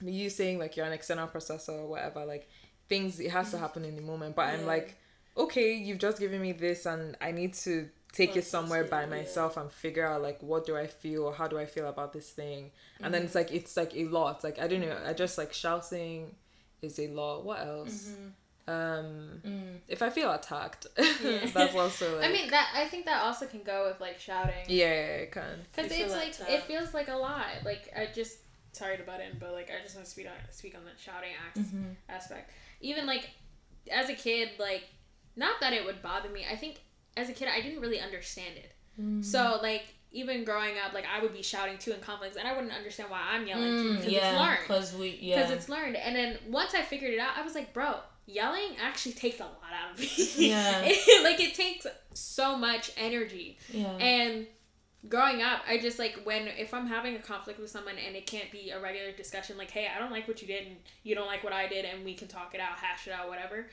you saying like you're an external processor or whatever like things it has to mm. happen in the moment but I'm like okay you've just given me this and I need to take it somewhere by myself and figure out like what do I feel or how do I feel about this thing and then Mhm. it's like it's like a lot like I don't know I just like shouting is a lot what else um Mm. if I feel attacked Yeah. that's also like I mean that I think that also can go with like shouting. yeah it can Because it's like tap. it feels like a lot. Like I just sorry to butt in, but like I just want to speak on speak on the shouting act Mm-hmm. aspect. Even like as a kid, like not that it would bother me. I think as a kid I didn't really understand it. Mm. So like even growing up, like I would be shouting too in conflicts, and I wouldn't understand why I'm yelling too because Mm, yeah, it's learned. because we yeah. Because it's learned, and then once I figured it out, I was like, bro, yelling actually takes a lot out of me. Yeah. like it takes so much energy. yeah. And growing up, I just like when if I'm having a conflict with someone and it can't be a regular discussion, like, hey, I don't like what you did and you don't like what I did, and we can talk it out, hash it out, whatever.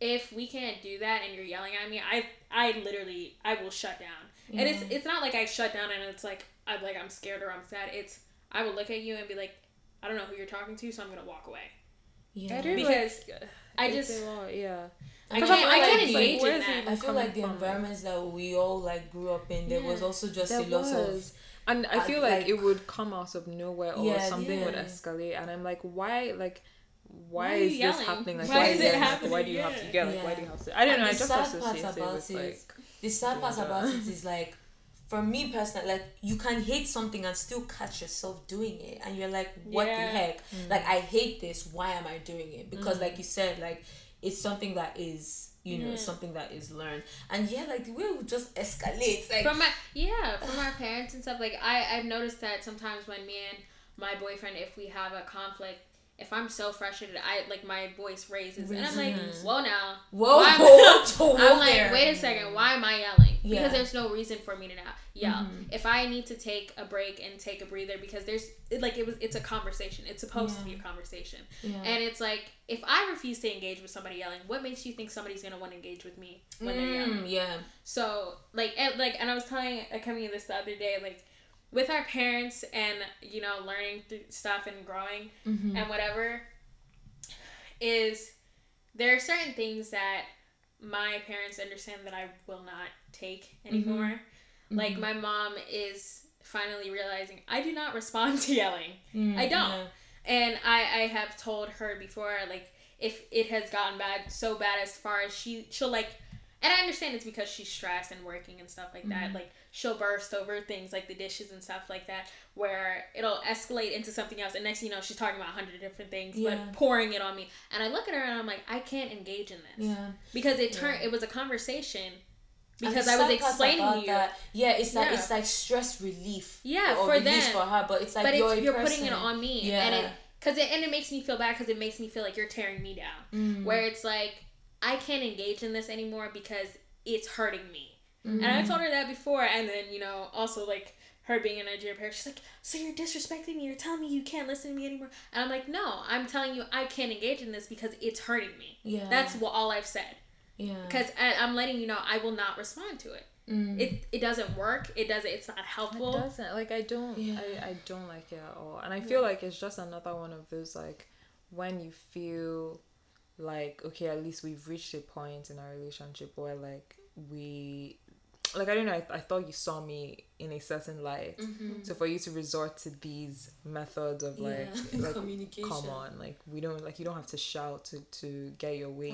If we can't do that and you're yelling at me, I I literally I will shut down. And it's it's not like I shut down and it's like I'm like I'm scared or I'm sad. It's I will look at you and be like, I don't know who you're talking to, so I'm gonna walk away. yeah. I do Because like, I just a yeah I can't I like can't it's engage where in that. I feel like the from? environments that we all like grew up in, there was also just a lot of. And I I- feel like, like- it would come out of nowhere or Yeah, something would escalate, and I'm like, why, like, why, Why is this happening? Like, Why why, is it yelling? Like, happening? why do you have to Yeah. get? Like, why do you have to? I don't And know. I the just sad associate part it about with it- like, the sad part Yeah. about it is like for me personally like you can hate something and still catch yourself doing it and you're like what Yeah. the heck mm. like i hate this why am i doing it because like mm. you said like it's something that is you know Yeah. something that is learned and yeah like the way it just escalate like from my yeah from our parents and stuff like i i've noticed that sometimes when me and my boyfriend if we have a conflict if i'm so frustrated i like my voice raises and i'm like whoa now. Whoa, why- whoa, i'm like there. wait a second why am i yelling? Yeah. because there's no reason for me to now yell. Mhm. if i need to take a break and take a breather because there's it, like it was it's a conversation. It's supposed to be a conversation. Yeah. and it's like if i refuse to engage with somebody yelling what makes you think somebody's gonna want to engage with me when they're yelling? Mm, yeah. So like and like and I was telling uh, coming this the other day like with our parents and you know learning stuff and growing mm-hmm. and whatever is there are certain things that my parents understand that I will not take anymore. Like my mom is finally realizing I do not respond to yelling. Mm, I don't. yeah. And I, I have told her before, like, if it has gotten bad, so bad as far as she, she'll like, and I understand it's because she's stressed and working and stuff like that. Like, she'll burst over things like the dishes and stuff like that, where it'll escalate into something else. And next thing you know, she's talking about a hundred different things, Yeah. but pouring it on me. And I look at her and I'm like, I can't engage in this. yeah Because it turned, it was a conversation because I was explaining to you. that, yeah, it's like Yeah. it's like stress relief. Yeah, or for them. for her, but it's like but you're, it's, you're putting it on me Yeah. and it because it and it makes me feel bad because it makes me feel like you're tearing me down. Mm. Where it's like I can't engage in this anymore because it's hurting me. Mm-hmm. And I told her that before, and then you know also like her being a Nigerian parent, she's like, "So you're disrespecting me? You're telling me you can't listen to me anymore?" And I'm like, "No, I'm telling you I can't engage in this because it's hurting me. Yeah. That's what all I've said. yeah. Because I'm letting you know I will not respond to it. Mm. It it doesn't work. It doesn't. It's not It helpful. doesn't like I don't Yeah. I, I don't like it at all. And I feel like it's just another one of those like when you feel like okay, at least we've reached a point in our relationship where like we like I don't know, I, I thought you saw me in a certain light. So for you to resort to these methods of like Yeah. like Communication. come on, like we don't like you don't have to shout to to get your way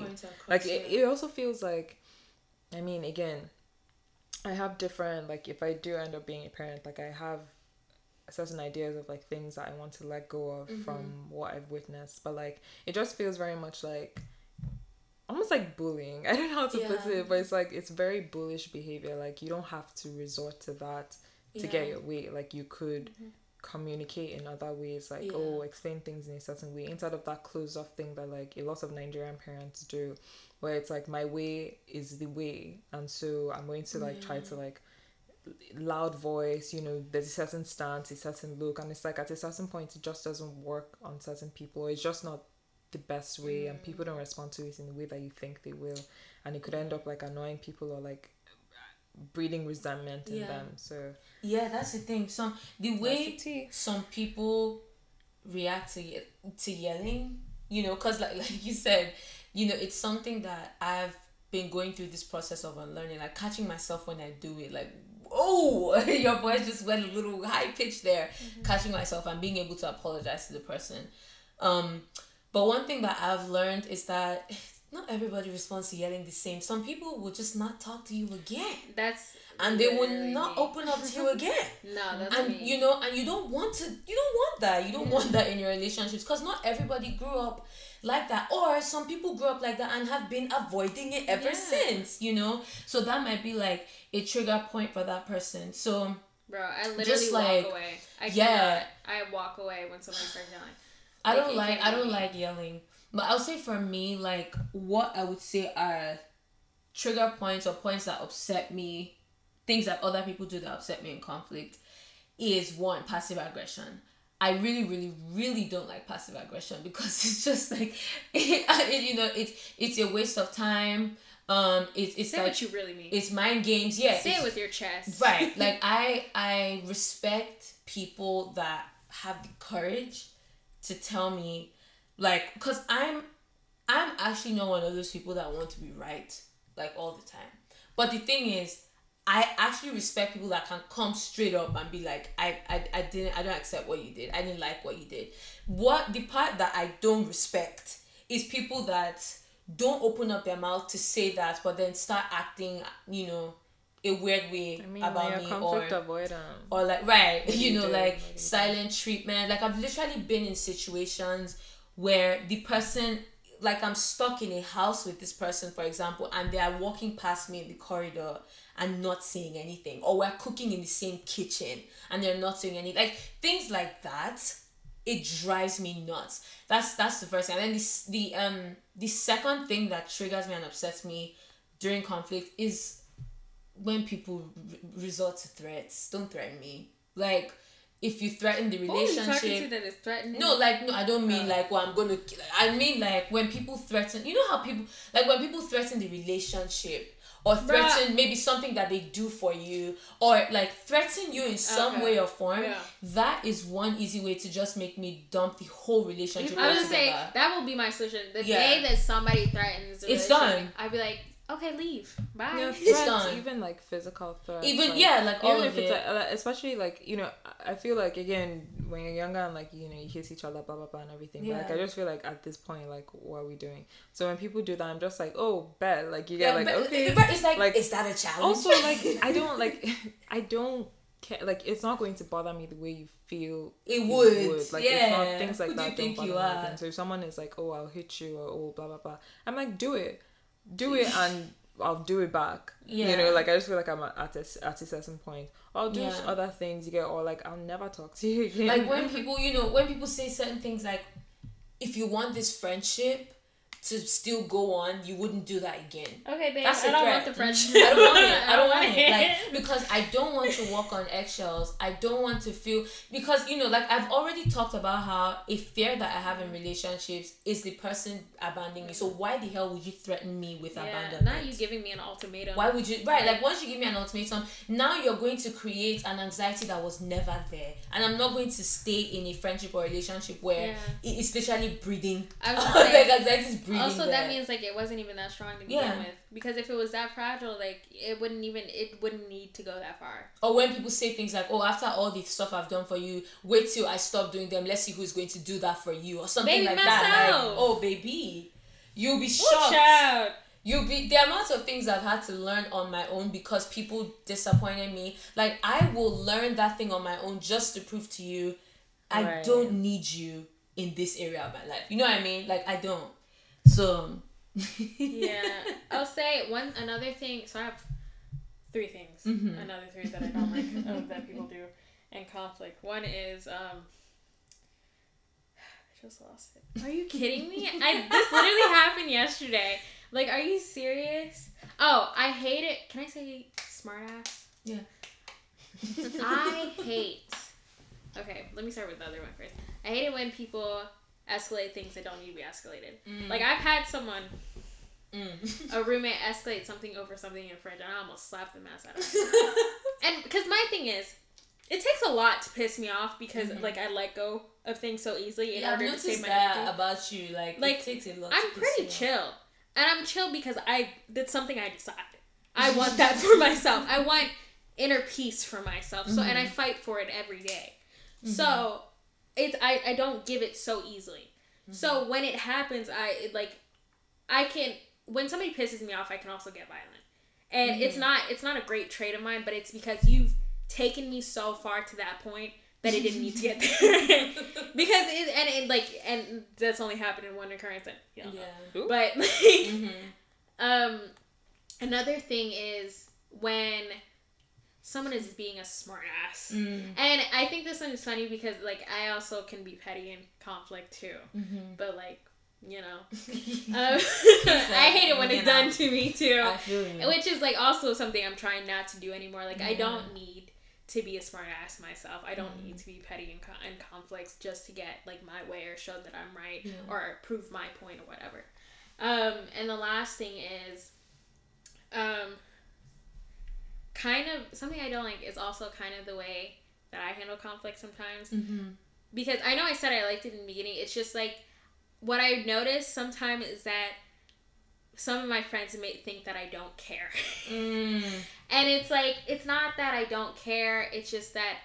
like it, it also feels like i mean again i have different like if i do end up being a parent like i have certain ideas of like things that i want to let go of Mm-hmm. from what i've witnessed but like it just feels very much like almost like bullying. I don't know how to put it but it's like it's very bullish behavior. Like you don't have to resort to that to get your way. Like you could mm-hmm. communicate in other ways. Like Yeah. oh explain things in a certain way. Instead of that closed off thing that like a lot of nigerian parents do where it's like my way is the way. And so i'm going to like try to like loud voice you know there's a certain stance a certain look. And it's like at a certain point it just doesn't work on certain people it's just not the best way and people don't respond to it in the way that you think they will. And it could end up like annoying people or like breeding resentment in Yeah. them so. Yeah, that's the thing. Some the way the some people react to ye- to yelling, you know, cause like like you said, you know, it's something that I've been going through this process of unlearning, like catching myself when I do it, like oh, your voice just went a little high pitch there, catching myself and being able to apologize to the person. Um, but one thing that I've learned is that not everybody responds to yelling the same. Some people will just not talk to you again That's and they will not me. open up to you again No, that's and me. you know and you don't want to you don't want that you don't want that in your relationships because not everybody grew up like that or some people grew up like that and have been avoiding it ever Yeah. since you know so that might be like a trigger point for that person so Bro, I literally walk like- away. I yeah. cannot. I walk away when somebody starts yelling. I don't like I don't like yelling. But I'll say for me, like what I would say are trigger points or points that upset me, things that other people do that upset me in conflict, is one passive aggression. I really, really, really don't like passive aggression because it's just like, you know, it's it's a waste of time. Um, it's it's Say like what you really mean. it's mind games. Yeah, Say it with your chest. right like i i respect people that have the courage to tell me like because i'm i'm actually not one of those people that want to be right like all the time. But the thing is i actually respect people that can come straight up and be like i i, I didn't i don't accept what you did. I didn't like what you did. What the part that i don't respect is people that don't open up their mouth to say that but then start acting you know a weird way I mean, about like me or avoidance. or like right you you know do? like silent treatment like i've literally been in situations where the person like i'm stuck in a house with this person for example and they are walking past me in the corridor and not saying anything or we're cooking in the same kitchen and they're not saying anything like things like that it drives me nuts that's that's the first thing and then this the um the second thing that triggers me and upsets me during conflict is when people re- resort to threats don't threaten me like if you threaten the Who are you talking to relationship that is threatening? no like no i don't mean Oh. like well i'm gonna kill i mean like when people threaten you know how people like when people threaten the relationship or threaten maybe something that they do for you or like threaten you in some Okay. way or form Yeah. that is one easy way to just make me dump the whole relationship I was gonna say that will be my solution. The Yeah. day that somebody threatens, the It's done. I'd be like, okay, leave, bye. Yeah, It's threats, done. even like physical threats. even like, yeah like all of if it's it like, especially like you know i feel like again when you're younger and like you know you kiss each other blah blah blah and everything but like i just feel like at this point like what are we doing so when people do that i'm just like oh bet like you yeah, get like but okay but it's like, like, is that a challenge also like i don't like i don't care like it's not going to bother me the way you feel It would, like yeah. it's not things like Who do you that think don't you bother me are? anything. so if someone is like oh i'll hit you or oh blah blah blah i'm like do it do it and I'll do it back. Yeah. You know, like I just feel like I'm at a, at a certain point. I'll do Yeah. other things, you get, or like I'll never talk to you again. like when people you know when people say certain things like if you want this friendship to still go on, you wouldn't do that again. Okay, babe. That's I don't threat. want the friendship. I don't want it. I don't want it. Like because I don't want to walk on eggshells. I don't want to feel because you know, like I've already talked about how a fear that I have in relationships is the person abandoning me. So mm. why the hell would you threaten me with yeah, abandonment? not you're giving me an ultimatum. Why would you right? Like once you give me an ultimatum, now you're going to create an anxiety that was never there, and I'm not going to stay in a friendship or relationship where Yeah. it is literally breeding. I was like anxiety is breeding. Also, there. that means like it wasn't even that strong to begin Yeah. with. Because if it was that fragile, like it wouldn't even it wouldn't need to go that far. Or when people say things like, "Oh, after all the stuff I've done for you, wait till I stop doing them. Let's see who's going to do that for you," or something Baby, like that. Like, oh, baby, you'll be shocked. You'll be the amount of things I've had to learn on my own because people disappointed me. Like I will learn that thing on my own just to prove to you, I Right. don't need you in this area of my life. You know what I mean? Like I don't. So. yeah, I'll say one another thing. So I have three things. Mhm. Another three that I don't like of that people do in conflict. One is um. I just lost it. Are you kidding me? I this literally happened yesterday. Like, are you serious? Oh, I hate it. Can I say smartass? Yeah. I hate. Okay, let me start with the other one first. I hate it when people escalate things that don't need to be escalated. Like I've had someone, Mm. a roommate, escalate something over something in a French, and I almost slapped the mess out of her. and because my thing is, it takes a lot to piss me off because Mhm. like I let go of things so easily in yeah, I've order to noticed save my that energy. about you. Like, Like, it takes a lot. I'm pretty you off. chill, and I'm chill because I did something I decided. I want that for myself. I want inner peace for myself. So and I Mm-hmm. fight for it every day. So it's I, I don't give it so easily. Mm-hmm. So when it happens, I it, like I can when somebody pisses me off, I can also get violent. And it's Mm-hmm. not it's not a great trait of mine, but it's because you've taken me so far to that point that it didn't need to get there. because it and it like and that's only happened in one occurrence and you know. Yeah. But like hmm um another thing is when someone is being a smart ass. Mm. And I think this one is funny because like I also can be petty in conflict too. Mm-hmm. But like, you know. Um, I hate it when it's done to me too. Which is like also something I'm trying not to do anymore. Like I don't need to be a smart ass myself. I don't Mm. need to be petty in, co- in conflicts just to get like my way or show that I'm right Yeah. or prove my point or whatever. Um, and the last thing is, um, kind of something I don't like is also kind of the way that I handle conflict sometimes mm-hmm. because I know I said I liked it in the beginning. It's just like what I noticed sometimes is that some of my friends may think that I don't care. Mm. and it's like it's not that I don't care, it's just that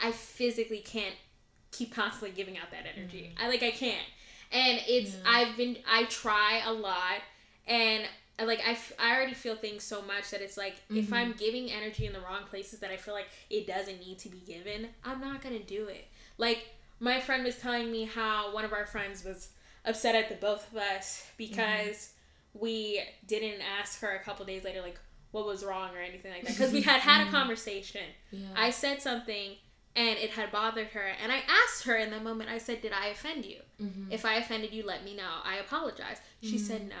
I physically can't keep constantly giving out that energy. I like I can't. And it's Yeah. I've been I try a lot and I, like I, f- I already feel things so much that it's like if Mhm. I'm giving energy in the wrong places that I feel like it doesn't need to be given, I'm not gonna do it. Like my friend was telling me how one of our friends was upset at the both of us because we didn't ask her a couple days later like what was wrong or anything like that because we had had a conversation. Yeah. I said something and it had bothered her and I asked her in the moment I said did I offend you? mm-hmm. If I offended you, let me know. I apologize. She said no.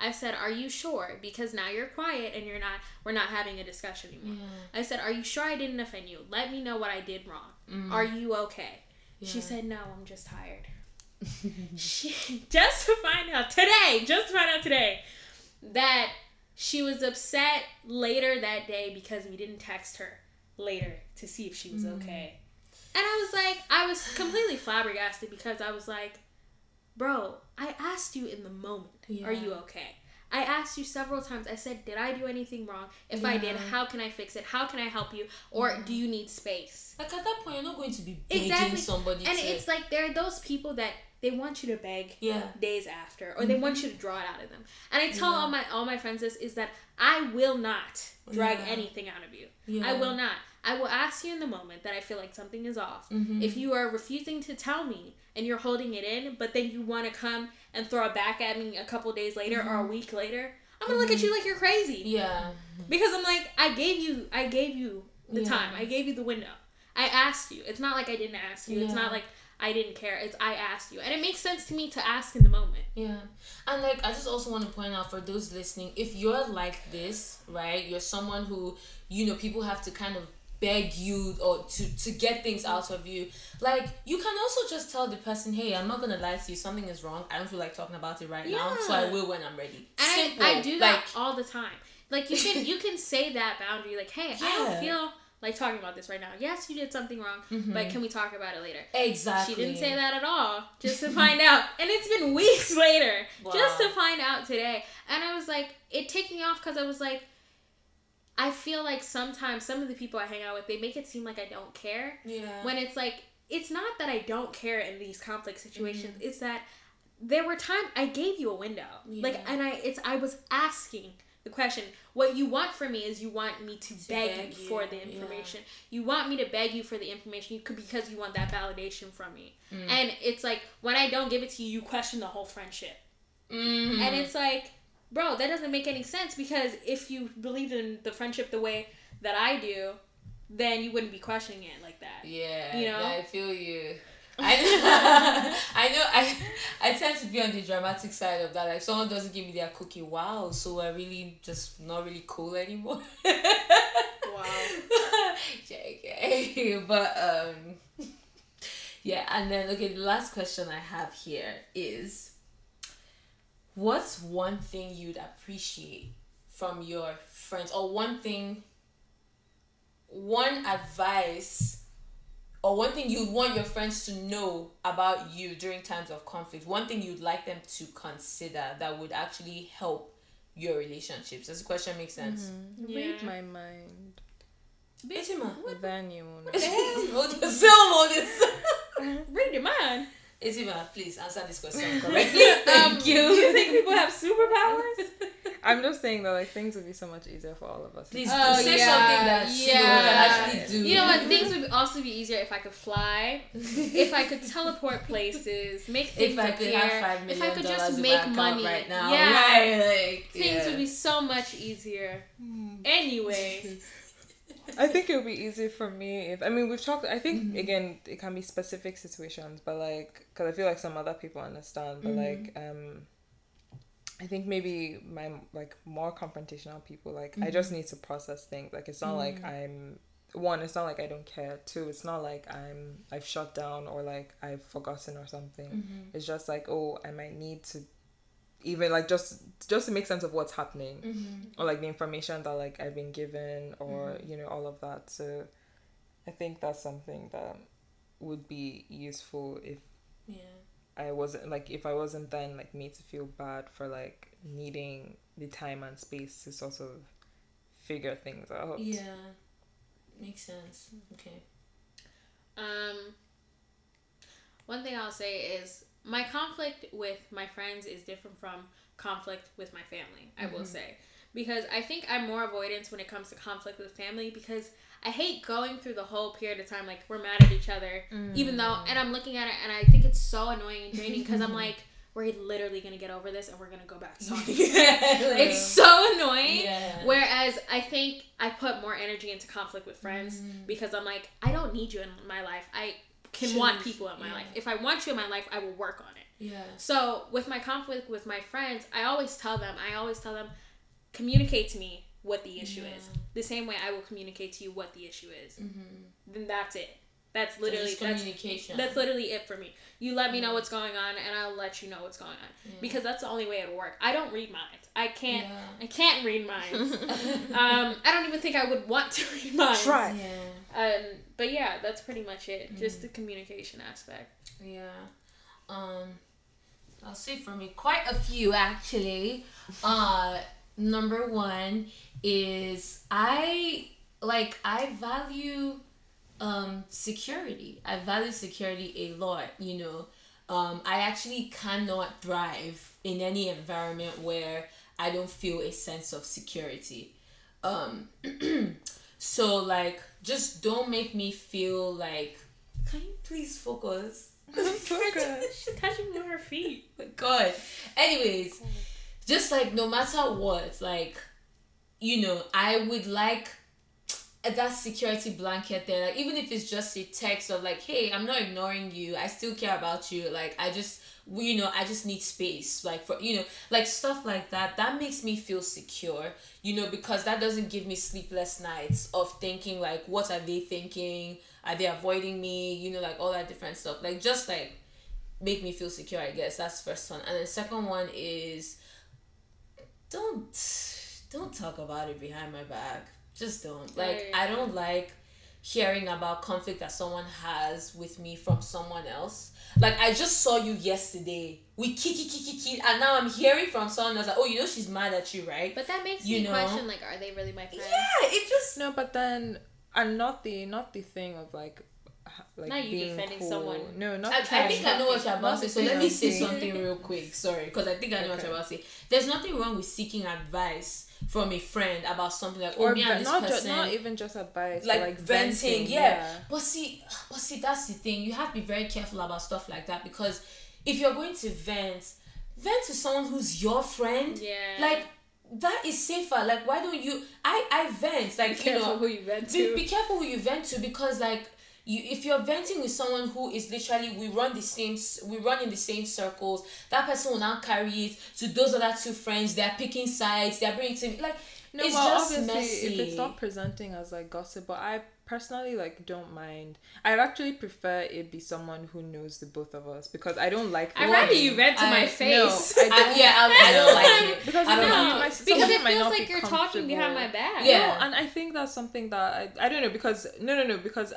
I said, "Are you sure?" Because now you're quiet and you're not. We're not having a discussion anymore. Yeah. I said, "Are you sure I didn't offend you? Let me know what I did wrong. Mm. Are you okay?" She said, "No, I'm just tired." she just to find out today, just to find out today that she was upset later that day because we didn't text her later to see if she was Mm. okay. And I was like, I was completely flabbergasted because I was like, bro, I asked you in the moment, are you okay? I asked you several times. I said, did I do anything wrong? If I did, how can I fix it? How can I help you? Or do you need space? Like at that point, you're not going to be begging Exactly. somebody And to. it's like there are those people that they want you to beg yeah. days after or they want you to draw it out of them and i tell Yeah. all my all my friends this is that i will not drag Yeah. anything out of you Yeah. i will not i will ask you in the moment that i feel like something is off Mhm. if you are refusing to tell me and you're holding it in but then you want to come and throw it back at me a couple days later or a mm-hmm. week later i'm gonna look at mm-hmm. you like you're crazy Yeah. because i'm like i gave you i gave you the Yeah. time i gave you the window i asked you it's not like i didn't ask you it's not like I didn't care. It's I asked you, and it makes sense to me to ask in the moment. Yeah. And like I just also want to point out for those listening, if you're like this, right? You're someone who, you know, people have to kind of beg you or to to get things out of you. Like you can also just tell the person, "Hey, I'm not to lie to you. Something is wrong. I don't feel like talking about it right now, so I will when I'm ready." I, I do that like all the time. Like you can you can say that boundary, like, hey, I don't feel like talking about this right now. Yes, you did something wrong, but mm-hmm. can we talk about it later? exactly. She didn't say that at all, just to find out. And it's been weeks later, just to find out today. And I was like, it ticked me off because I was like, I feel like sometimes some of the people I hang out with, they make it seem like I don't care. Yeah. When it's like, it's not that I don't care in these conflict situations. Mm-hmm. It's that there were times I gave you a window, like, and I it's I was asking the question. What you want from me is you want me to, beg, beg you for the yeah. information. You want me to beg you for the information you could because you want that validation from me. Mm. And it's like when I don't give it to you, you question the whole friendship. Mhm. And it's like, bro, that doesn't make any sense because if you believed in the friendship the way that I do, then you wouldn't be questioning it like that. Yeah, You know? I feel you. I I know I I tend to be on the dramatic side of that. Like someone doesn't give me their cookie, wow, so I really just not really cool anymore. Wow. JK. But um yeah, and then okay, the last question I have here is what's one thing you'd appreciate from your friends or one thing one advice or one thing you'd want your friends to know about you during times of conflict one thing you'd like them to consider that would actually help your relationships does the question make sense mm-hmm. Yeah. Read my mind. Etima. Then you know. Hold yourself, hold yourself. Read your mind. Etima, please answer this question correctly. Um, Thank do you. you think people have superpowers? I'm just saying that like things would be so much easier for all of us. Please Oh, do say yeah, something that you yeah. can actually do. You know what? Things would also be easier if I could fly, if I could teleport places, make things if I could appear, have five if I could just make money right now, Yeah. right? Like, Things yeah. would be so much easier. Anyway, I think it would be easy for me if I mean we've talked. I think Mm-hmm. again it can be specific situations, but like because I feel like some other people understand, but like Mm-hmm. um. I think maybe my like more confrontational people like I Mm-hmm. just need to process things like it's not like Mm. I'm one it's not like I don't care two it's not like I'm I've shut down or like I've forgotten or something Mm-hmm. it's just like oh I might need to even like just just to make sense of what's happening Mm-hmm. or like the information that like I've been given or you know all of that. So I think that's something that would be useful if yeah. I wasn't like if I wasn't then like made to feel bad for like needing the time and space to sort of figure things out. Yeah. Makes sense. Okay. um, one thing I'll say is my conflict with my friends is different from conflict with my family. I will mm-hmm. say because I think I'm more avoidance when it comes to conflict with family because I hate going through the whole period of time like we're mad at each other, even though mm. and I'm looking at it and I think it's so annoying and draining because I'm like we're literally gonna get over this and we're gonna go back to talking. it's so annoying. Yeah. Whereas I think I put more energy into conflict with friends mm. because I'm like, I don't need you in my life. I can want people in my yeah. life. If I want you in my life, I will work on it. Yeah. So with my conflict with my friends, I always tell them, I always tell them, communicate to me what the issue Yeah. is. The same way I will communicate to you what the issue is. Mm-hmm. Then that's it. That's literally just that's communication. that's literally it for me. You let me know what's going on, and I'll let you know what's going on Yeah. because that's the only way it'll work. I don't read minds. I can't. Yeah. I can't read minds. um, I don't even think I would want to read minds. Try. Yeah. Um, but yeah, that's pretty much it. Just the communication aspect. Yeah. Um I'll say for me quite a few actually. Uh number 1 is I like I value um security. I value security a lot, you know. Um I actually cannot thrive in any environment where I don't feel a sense of security. Um so like just don't make me feel like can you please focus? She's touching on her feet. my god. Anyways, just like no matter what, like, you know, I would like that security blanket there like even if it's just a text of like hey i'm not ignoring you. I still care about you. Like i just you know i just need space like for you know like stuff like that. That makes me feel secure you know because that doesn't give me sleepless nights of thinking like what are they thinking? Are they avoiding me? You know like all that different stuff. Like just like make me feel secure i guess. That's first one. And the second one is don't don't talk about it behind my back just don't like i don't like hearing about conflict that someone has with me from someone else like I just saw you yesterday. We kiki kiki kiki, and now I'm hearing from someone else like, oh, you know, she's mad at you, right? But that makes you me know? question like, are they really my friends? Yeah, it just no. But then, and not the not the thing of like like not you defending cool. someone. No, not. I, I think I know what you're about to say. So let me say something real quick. Sorry, because I think I know okay. what you're about to say. There's nothing wrong with seeking advice from a friend about something like oh, or oh, me and this not person, ju- not even just advice, like, like venting, venting yeah. yeah. But see, but see, that's the thing. You have to be very careful about stuff like that because if you're going to vent, vent to someone who's your friend. Yeah. Like that is safer. Like why don't you? I I vent. Like be you know who you vent be, to. be careful who you vent to because like you if you're venting with someone who is literally we run the same we run in the same circles that person will now carry it to those other two friends they're picking sides they're bringing to me like no, it's well, just obviously, messy. if it's not presenting as like gossip, but I personally like don't mind. I'd actually prefer it be someone who knows the both of us because I don't like. I'd rather you vent to I, my face. No, I don't, I, yeah, I, I, don't like it because I don't know. My, because it feels like you're talking behind my back. Yeah, no, and I think that's something that I, I don't know because no no no because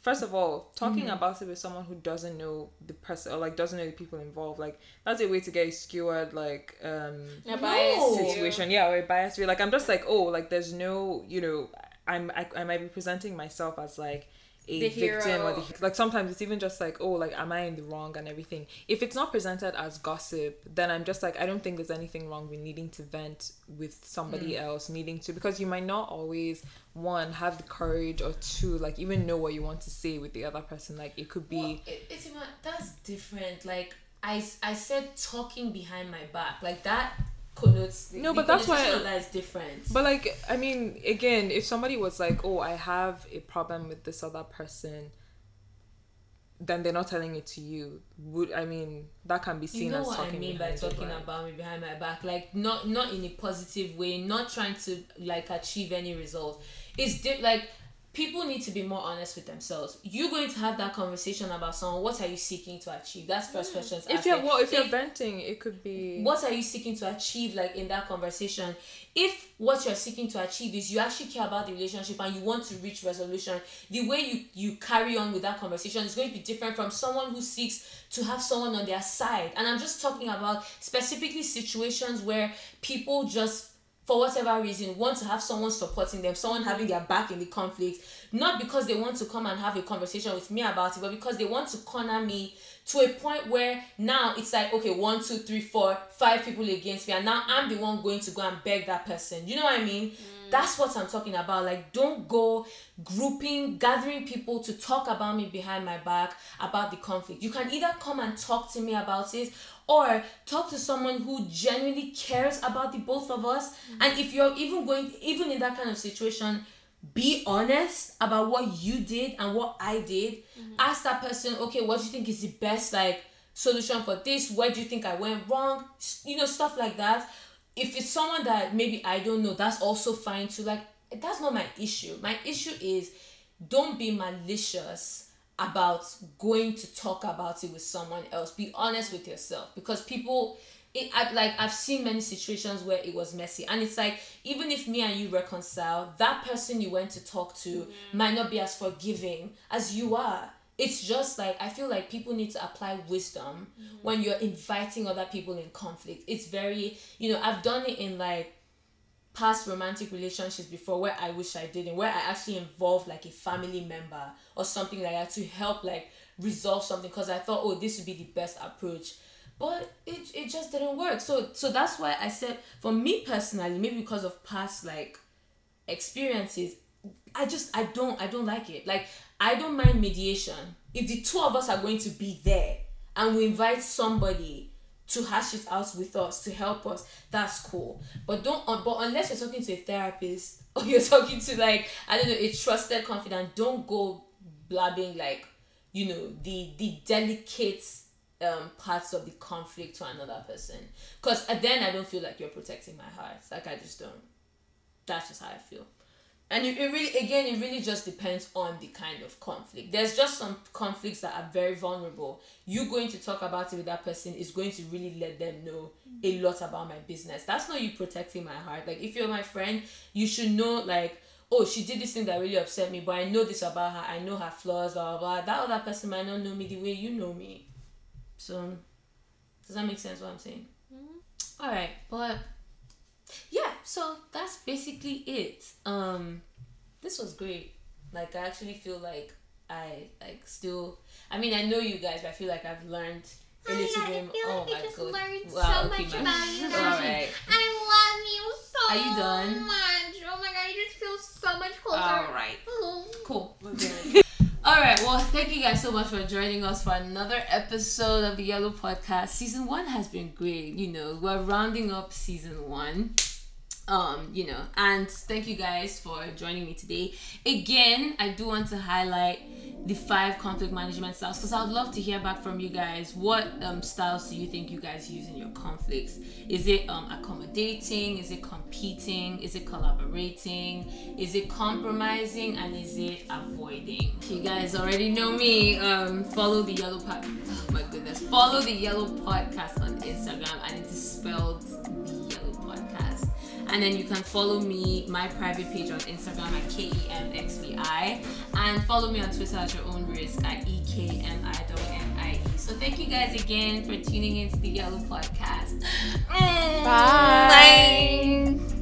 first of all, talking mm-hmm. about it with someone who doesn't know the person or like doesn't know the people involved, like that's a way to get a skewered like um a no. situation. Yeah, or a bias view. Like I'm just like, oh, like there's no, you know, I'm I, I might be presenting myself as like a the victim hero. or the, like sometimes it's even just like oh like am i in the wrong and everything if it's not presented as gossip then i'm just like i don't think there's anything wrong with needing to vent with somebody mm. else needing to because you might not always one have the courage or two like even know what you want to say with the other person like it could be well, it, it's that's different like i i said talking behind my back like that connotes no but that's why that is different. But like i mean again if somebody was like oh i have a problem with this other person then they're not telling it to you. Would i mean that can be seen you know as what talking i mean by talking about me behind my back. Like not not in a positive way not trying to like achieve any result. It's like people need to be more honest with themselves. You're going to have that conversation about someone. What are you seeking to achieve? That's first question. If you're well, if you're venting, it could be. What are you seeking to achieve? Like in that conversation, if what you're seeking to achieve is you actually care about the relationship and you want to reach resolution, the way you you carry on with that conversation is going to be different from someone who seeks to have someone on their side. And I'm just talking about specifically situations where people just for whatever reason want to have someone supporting them someone having their back in the conflict not because they want to come and have a conversation with me about it but because they want to corner me to a point where now it's like okay one two three four five people against me and now i'm the one going to go and beg that person. You know what i mean? Mm. that's what i'm talking about. Like don't go grouping gathering people to talk about me behind my back about the conflict. You can either come and talk to me about it or talk to someone who genuinely cares about the both of us. Mm-hmm. and if you're even going even in that kind of situation be honest about what you did and what i did. Mm-hmm. ask that person okay what do you think is the best like solution for this? Where do you think i went wrong? You know stuff like that. If it's someone that maybe i don't know that's also fine too. Like that's not my issue. My issue is don't be malicious about going to talk about it with someone else. Be honest with yourself because people it I, like I've seen many situations where it was messy and it's like even if me and you reconcile, that person you went to talk to mm-hmm. might not be as forgiving as you are. It's just like I feel like people need to apply wisdom mm-hmm. when you're inviting other people in conflict. It's very, you know, I've done it in like past romantic relationships before where I wish I didn't, where I actually involved like a family member or something like that to help like resolve something because I thought, oh, this would be the best approach. But it, it just didn't work. So so that's why I said for me personally, maybe because of past like experiences, I just I don't I don't like it. Like I don't mind mediation. If the two of us are going to be there and we invite somebody to hash it out with us to help us. That's cool. But don't uh, but unless you're talking to a therapist or you're talking to like i don't know a trusted confidant don't go blabbing like you know the the delicate um parts of the conflict to another person. Because then i don't feel like you're protecting my heart. Like i just don't. That's just how i feel and it, it really again it really just depends on the kind of conflict. There's just some conflicts that are very vulnerable. You going to talk about it with that person is going to really let them know a lot about my business. That's not you protecting my heart. Like if you're my friend you should know like oh she did this thing that really upset me but i know this about her. I know her flaws blah blah blah. That other person might not know me the way you know me. So does that make sense what i'm saying? Mm-hmm. all right but yeah so that's basically it. Um this was great. Like i actually feel like i like still i mean i know you guys but i feel like i've learned a little bit oh my god. wow so okay, much about you. All right i love you so are you done? much. Oh my god you just feel so much closer. All right cool all right well thank you guys so much for joining us for another episode of the yellow podcast. Season one has been great you know we're rounding up season one um you know and thank you guys for joining me today. Again i do want to highlight the five conflict management styles because i would love to hear back from you guys. What um, styles do you think you guys use in your conflicts? Is it um, accommodating? Is it competing? Is it collaborating? Is it compromising? And is it avoiding? You guys already know me. Um, follow the yellow pod oh my goodness. Follow the yellow podcast on instagram and it is spelled and then you can follow me, my private page on Instagram at KEMXVI. And follow me on Twitter at your own risk at EKMI.NIE. So thank you guys again for tuning into the Yellow Podcast. Bye. Bye.